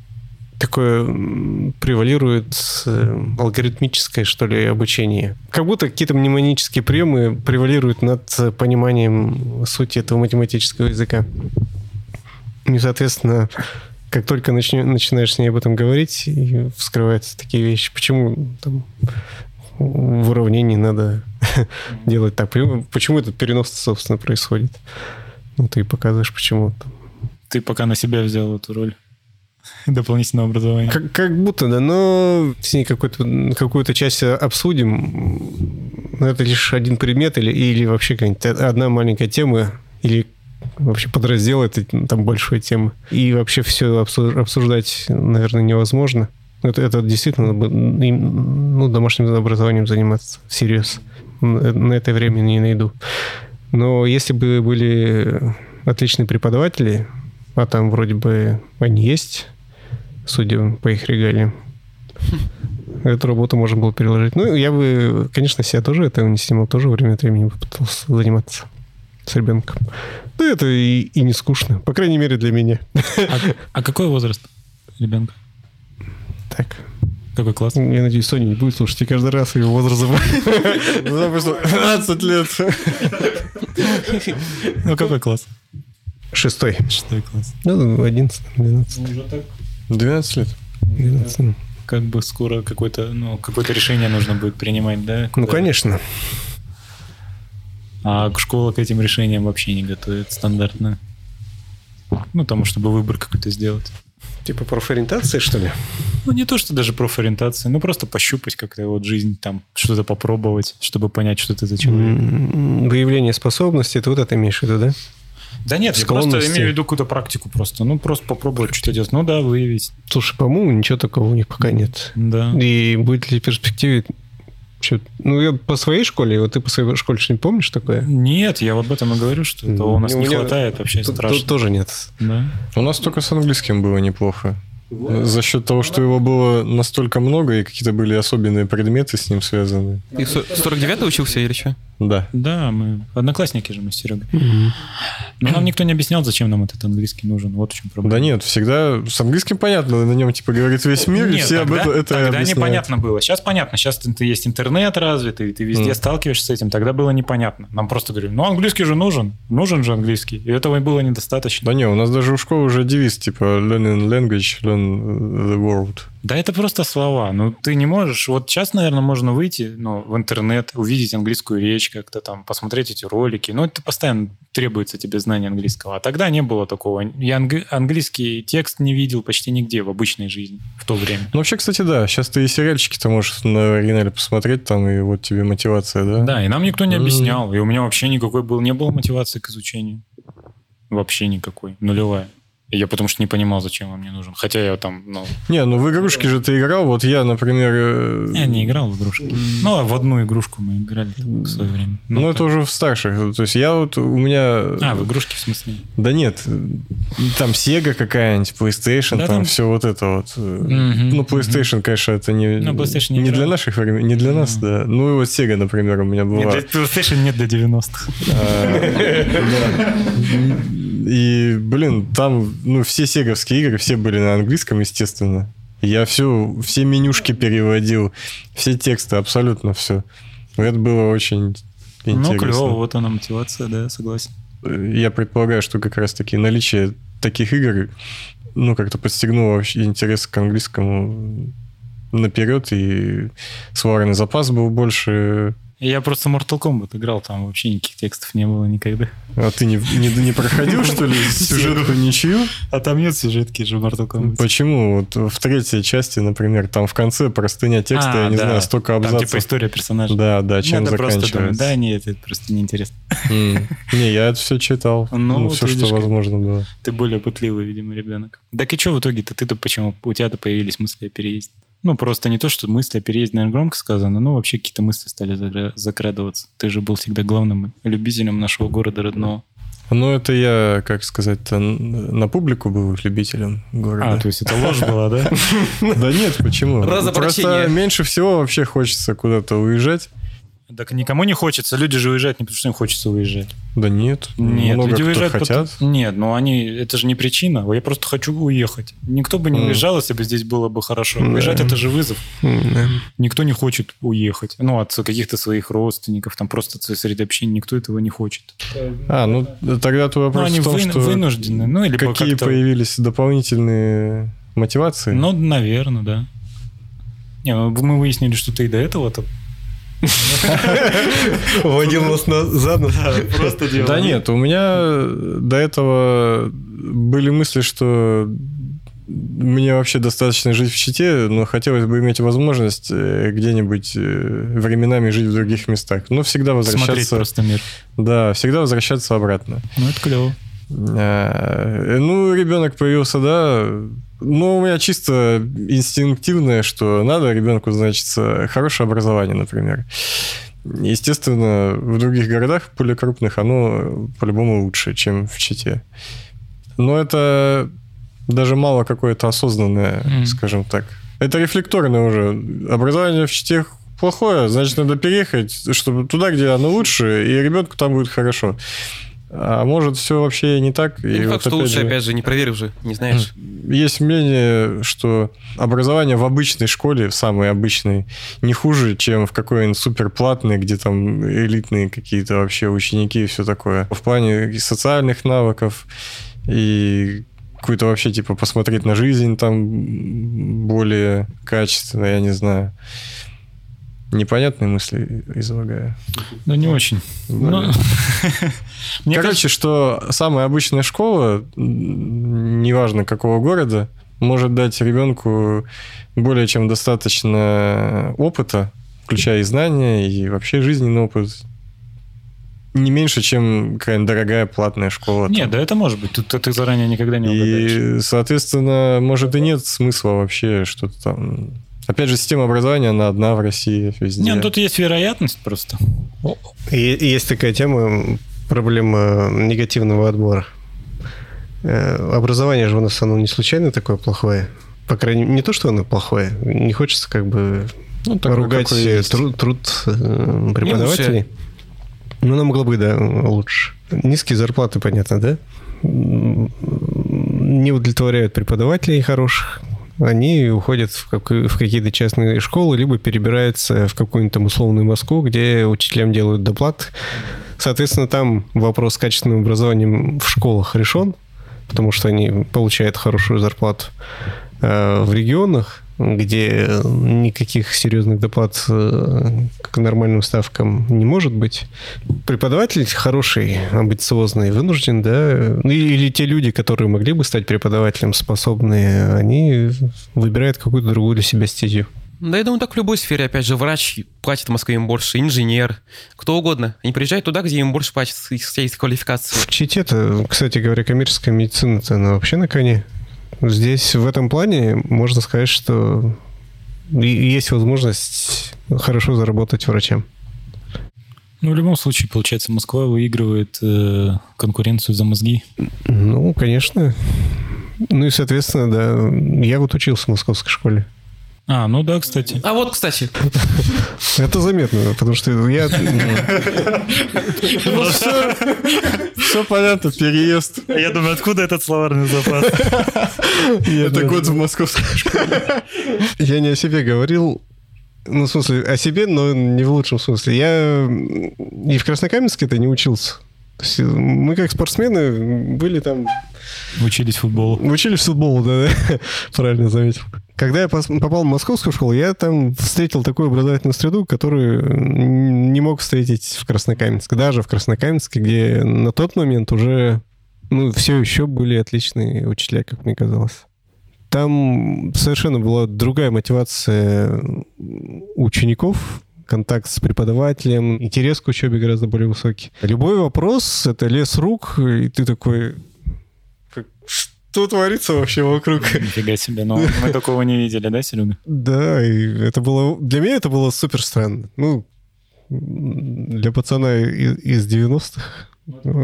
такое превалирует э, алгоритмическое, что ли, обучение. Как будто какие-то мнемонические приемы превалируют над пониманием сути этого математического языка. И, соответственно, как только начне- начинаешь с ней об этом говорить, и вскрываются такие вещи. Почему там в уравнении надо делать так? Почему- этот перенос, собственно, происходит? Ну, ты показываешь, почему. Ты пока на себя взял эту роль дополнительного образования. Как, как будто, да, но с ней какую-то, какую-то часть обсудим. Но это лишь один предмет или, или вообще какая-нибудь одна маленькая тема, или вообще подраздел этой там большой темы. И вообще все обсуждать, наверное, невозможно. Это, это действительно им, ну, домашним образованием заниматься всерьез. На на это время не найду. Но если бы были отличные преподаватели, а там вроде бы они есть, судя по их регалиям, эту работу можно было переложить. Ну, я бы, конечно, себя тоже этого не снимал, тоже время от времени пытался заниматься с ребенком. Да это и, и не скучно, по крайней мере для меня. А, а какой возраст ребенка? Так, Какой класс? я надеюсь, Соня не будет слушать, и каждый раз его возраст забываю. Допустим, 12 лет. Ну, какой класс? Шестой. Шестой класс. Ну, 11, 12, Уже так? 12 лет. 12. Как бы скоро какое-то, ну, какое-то решение нужно будет принимать, да? Ну, конечно. А школа к этим решениям вообще не готовит стандартно. Ну, тому, чтобы выбор какой-то сделать. Типа профориентация, что ли? Ну, не то, что даже профориентация, ну, просто пощупать как-то вот жизнь, там, что-то попробовать, чтобы понять, что это за человек. Выявление способностей, ты вот это имеешь в виду, да? Да нет, я просто имею в виду какую-то практику просто. Ну, просто попробовать что-то делать. Ну да, выявить. Слушай, по-моему, ничего такого у них пока нет. Да. И будет ли в перспективе... чё- Ну, я по своей школе, вот ты по своей школе что-нибудь помнишь такое? Нет, я вот об этом и говорю, что этого у нас Ну, не хватает вообще страшно. тут тоже нет. Да. У нас только с английским было неплохо. За счет того, что его было настолько много, и какие-то были особенные предметы с ним связаны. Ты в 49 учился или что? Да. Да, мы одноклассники же мы с Серегой. Но нам никто не объяснял, зачем нам этот английский нужен. Вот в чем проблема. Да нет, всегда с английским понятно, на нем типа говорит весь мир, и Нет, все тогда, об это, это тогда объясняют. непонятно было. Сейчас понятно. Сейчас ты, ты есть интернет развитый, ты везде Мгм. сталкиваешься с этим. Тогда было непонятно. Нам просто говорили, ну английский же нужен. Нужен же английский. И этого было недостаточно. Да не, у нас даже у школы уже девиз типа learn language, learn the world. Да это просто слова. Ну, ты не можешь... Вот сейчас, наверное, можно выйти ну, в интернет, увидеть английскую речь как-то там, посмотреть эти ролики. Ну, это постоянно требуется тебе знание английского. А тогда не было такого. Я анг- английский текст не видел почти нигде в обычной жизни в то время. Ну вообще, кстати, да, сейчас ты и сериальчики-то можешь на оригинале посмотреть, там и вот тебе мотивация, да? Да, и нам никто не объяснял. И у меня вообще никакой был, не было мотивации к изучению. Вообще никакой. Нулевая. Я потому что не понимал, зачем он мне нужен. Хотя я там, ну... Не, ну в игрушки же ты играл, вот я, например... э, Я не играл в игрушки. Ну, а в одну игрушку мы играли там в свое время. Ну, это так. уже в старших. То есть я вот, у меня... А, в игрушки в смысле? Да нет, там Sega какая-нибудь, PlayStation, Да, там, там- все вот это вот. Мгм, Ну, PlayStation, конечно, это не, Ну, PlayStation не не играл. для наших времен, не для нас, да. Ну, и вот Sega, например, у меня Нет, была. для PlayStation нет до 90-х. И, блин, там, ну, все сеговские игры, все были на английском, естественно. Я все, все менюшки переводил, все тексты, абсолютно все. Это было очень интересно. Ну, клево, вот она мотивация, да, согласен. я предполагаю, что как раз-таки наличие таких игр, ну, как-то подстегнуло вообще интерес к английскому наперед, и сваренный запас был больше. Я просто Mortal Kombat играл, там вообще никаких текстов не было никогда. А ты не, не, не проходил, что ли, сюжетку ничью? А там нет сюжетки же в Mortal Kombat. Почему? Вот в третьей части, например, там в конце простыня текста, А, я не да. знаю, столько Там абзацев. типа история персонажа. Да, да, чем Надо просто заканчивается. да, нет, это просто неинтересно. М. Не, я это все читал. Ну, Ну, все, видишь, что возможно было. Ты более пытливый, видимо, ребенок. Так и что в итоге-то? Ты-то почему? У тебя-то появились мысли о переезде. Ну, просто не то, что мысли о переезде, наверное, громко сказано, но вообще какие-то мысли стали закра- закрадываться. Ты же был всегда главным любителем нашего города родного. Ну, это я, как сказать-то, н- на публику был любителем города. А, то есть это ложь была, да? Да нет, почему? Просто меньше всего вообще хочется куда-то уезжать. Так никому не хочется. Люди же уезжают не потому, что им хочется уезжать. Да нет, Нет, много люди кто уезжают хотят. потом- Нет, ну они... Это же не причина. Я просто хочу уехать. Никто бы не Мгм. уезжал, если бы здесь было бы хорошо. Да. Уезжать это же вызов. Да. Никто не хочет уехать. Ну, от каких-то своих родственников, там просто среды общения. Никто этого не хочет. А, ну тогда твой Ну, вопрос они в том, вы- что вынуждены. Ну, или какие появились дополнительные мотивации. Ну, наверное, да. Не, ну, мы выяснили, что ты и до этого-то Водил нас на за нос. просто делал. Да нет, у меня до этого были мысли, что мне вообще достаточно жить в Чите, но хотелось бы иметь возможность э, где-нибудь э, временами жить в других местах. Но всегда Смотреть возвращаться... просто мир. Да, всегда возвращаться обратно. Ну, это клево. А, Ну, ребенок появился, да. Ну, у меня чисто инстинктивное, что надо ребенку, значит, хорошее образование, например. Естественно, в других городах, более крупных, оно по-любому лучше, чем в Чите. Но это даже мало какое-то осознанное, Мгм. скажем так. Это рефлекторное уже. Образование в Чите плохое, значит, надо переехать, чтобы туда, где оно лучше, и ребенку там будет хорошо. А может, все вообще не так. И Не вот факт, что опять лучше, же, опять же, не проверив же, не знаешь. Есть мнение, что образование в обычной школе, в самой обычной, не хуже, чем в какой-нибудь суперплатной, где там элитные какие-то вообще ученики и все такое. В плане и социальных навыков и какую-то вообще, типа, посмотреть на жизнь там более качественно, я не знаю. Непонятные мысли излагаю. Ну, не очень. Ну, Мне кажется, Короче, что самая обычная школа, неважно какого города, может дать ребенку более чем достаточно опыта, включая и знания, и вообще жизненный опыт. Не меньше, чем какая-нибудь дорогая платная школа. Нет, да это может быть. Тут ты заранее никогда не угадаешь. И, соответственно, может и нет смысла вообще что-то там... Опять же, система образования, она одна в России везде. Не, ну тут есть вероятность просто. И есть такая тема, проблема негативного отбора. Э, Образование же у нас, оно не случайно такое плохое. По крайней мере, не то, что оно плохое. Не хочется как бы Ну, такое, ругать есть. труд, труд э, преподавателей. Ну, оно могло быть, да, лучше. Низкие зарплаты, понятно, да? Не удовлетворяют преподавателей хороших. Они уходят в, какую- в какие-то частные школы, либо перебираются в какую-нибудь там условную Москву, где учителям делают доплат. Соответственно, там вопрос с качественным образованием в школах решен, потому что они получают хорошую зарплату. А в регионах, где никаких серьезных доплат э, к нормальным ставкам не может быть, преподаватель хороший, амбициозный, вынужден, да, ну, или те люди, которые могли бы стать преподавателем, способные, они выбирают какую-то другую для себя стезю. Да, я думаю, так в любой сфере, опять же, врач платит в Москве им больше, инженер, кто угодно. Они приезжают туда, где им больше платят, исходя из квалификации. В Чите-то, кстати говоря, коммерческая медицина-то она вообще на коне. Здесь в этом плане можно сказать, что есть возможность хорошо заработать врачам. Ну, в любом случае, получается, Москва выигрывает э, конкуренцию за мозги. Ну, конечно. Ну и, соответственно, да, я вот учился в московской школе. А, ну да, кстати. А вот, кстати, Это заметно, потому что я... Ну, все, все понятно, переезд. Я думаю, откуда этот словарный запас? Это год в московской Я не о себе говорил, ну, в смысле, о себе, но не в лучшем смысле. Я и в Краснокаменске-то не учился. То есть мы как спортсмены были там Учились футболу. Учились футболу, да, да. правильно заметил. Когда я попал в московскую школу, я там встретил такую образовательную среду, которую не мог встретить в Краснокаменске. Даже в Краснокаменске, где на тот момент уже ну, все еще были отличные учителя, как мне казалось. Там совершенно была другая мотивация учеников, контакт с преподавателем, интерес к учебе гораздо более высокий. Любой вопрос — это лес рук, и ты такой... «Как- Что творится вообще вокруг? Нифига себе. Но мы такого не видели, да, Серега? Да, и это было... Для меня это было супер странно. Ну, для пацана из 90-х.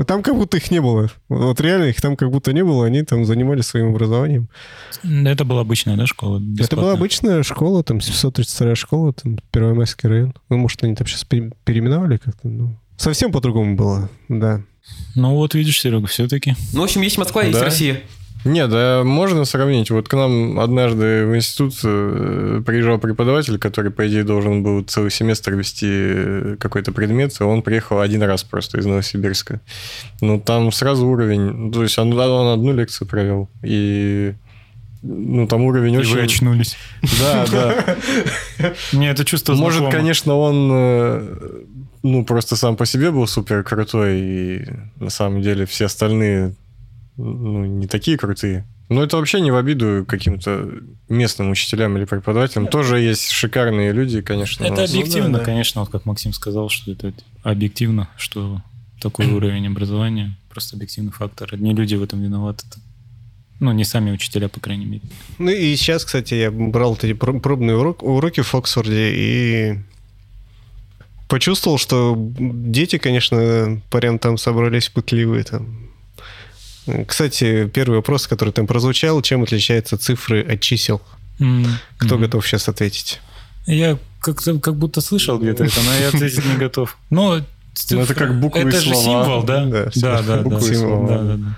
Там как будто их не было. Вот реально их там как будто не было, они там занимались своим образованием. Это была обычная, да, школа? Это была бесплатная? обычная школа, там 732 школа, там Первомайский район. Ну, может, они там сейчас переименовали как-то. Ну, совсем по-другому было, да. Ну вот видишь, Серега, все-таки. Ну, в общем, есть Москва, есть Да. Россия. Нет, да, можно сравнить. Вот к нам однажды в институт э, приезжал преподаватель, который, по идее, должен был целый семестр вести э, какой-то предмет, и он приехал один раз просто из Новосибирска. Ну, там сразу уровень... То есть он, он одну лекцию провел, и... Ну, там уровень И очень... вы очнулись. Да, да. Мне это чувство Может, знакомо. конечно, он э, ну, просто сам по себе был супер крутой, и на самом деле все остальные ну, не такие крутые. Но это вообще не в обиду каким-то местным учителям или преподавателям. Тоже есть шикарные люди, конечно. Это но- объективно, Ну, да, да. конечно, вот как Максим сказал, что это объективно, что такой уровень образования, просто объективный фактор. Одни люди в этом виноваты. Ну, не сами учителя, по крайней мере. Ну и сейчас, кстати, я брал эти проб- пробные урок- уроки в Оксфорде и почувствовал, что дети, конечно, прям там собрались пытливые там. Кстати, первый вопрос, который там прозвучал, чем отличаются цифры от чисел? Кто Мгм. готов сейчас ответить? Я как, как будто слышал где-то это, но я ответить не готов. Но Ну, это как буквы и Это же символ, да? Да, Да, да, да. буквы и слова. Да, да, да.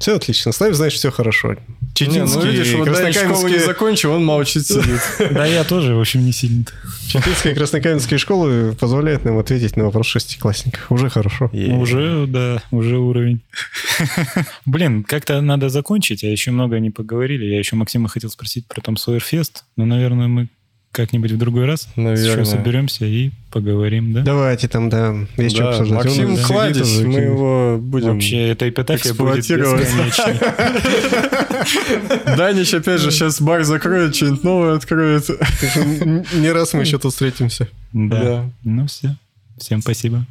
Все отлично, с нами, значит, все хорошо. Не, Читинский, ну видишь, вот Даня школу не краснокаменские, закончил, он молчит, сидит. Да, я тоже, в общем, не сильно. Читинские и краснокаменские школы позволяют нам ответить на вопрос шестиклассников. Уже хорошо. Уже, да, уже уровень. Блин, как-то надо закончить, а еще много не поговорили. Я еще Максима хотел спросить про там Сойерфест, но, наверное, мы как-нибудь в другой раз Наверное. еще соберемся и поговорим, да? Давайте там, да, есть что Да, обсуждать. Максим Он Кладезь, уже, мы его будем... Вообще, эта эпитафия будет. Данич, опять же, сейчас бар закроет, что-нибудь новое откроет. Не раз мы еще тут встретимся. Да. Ну все. Всем спасибо.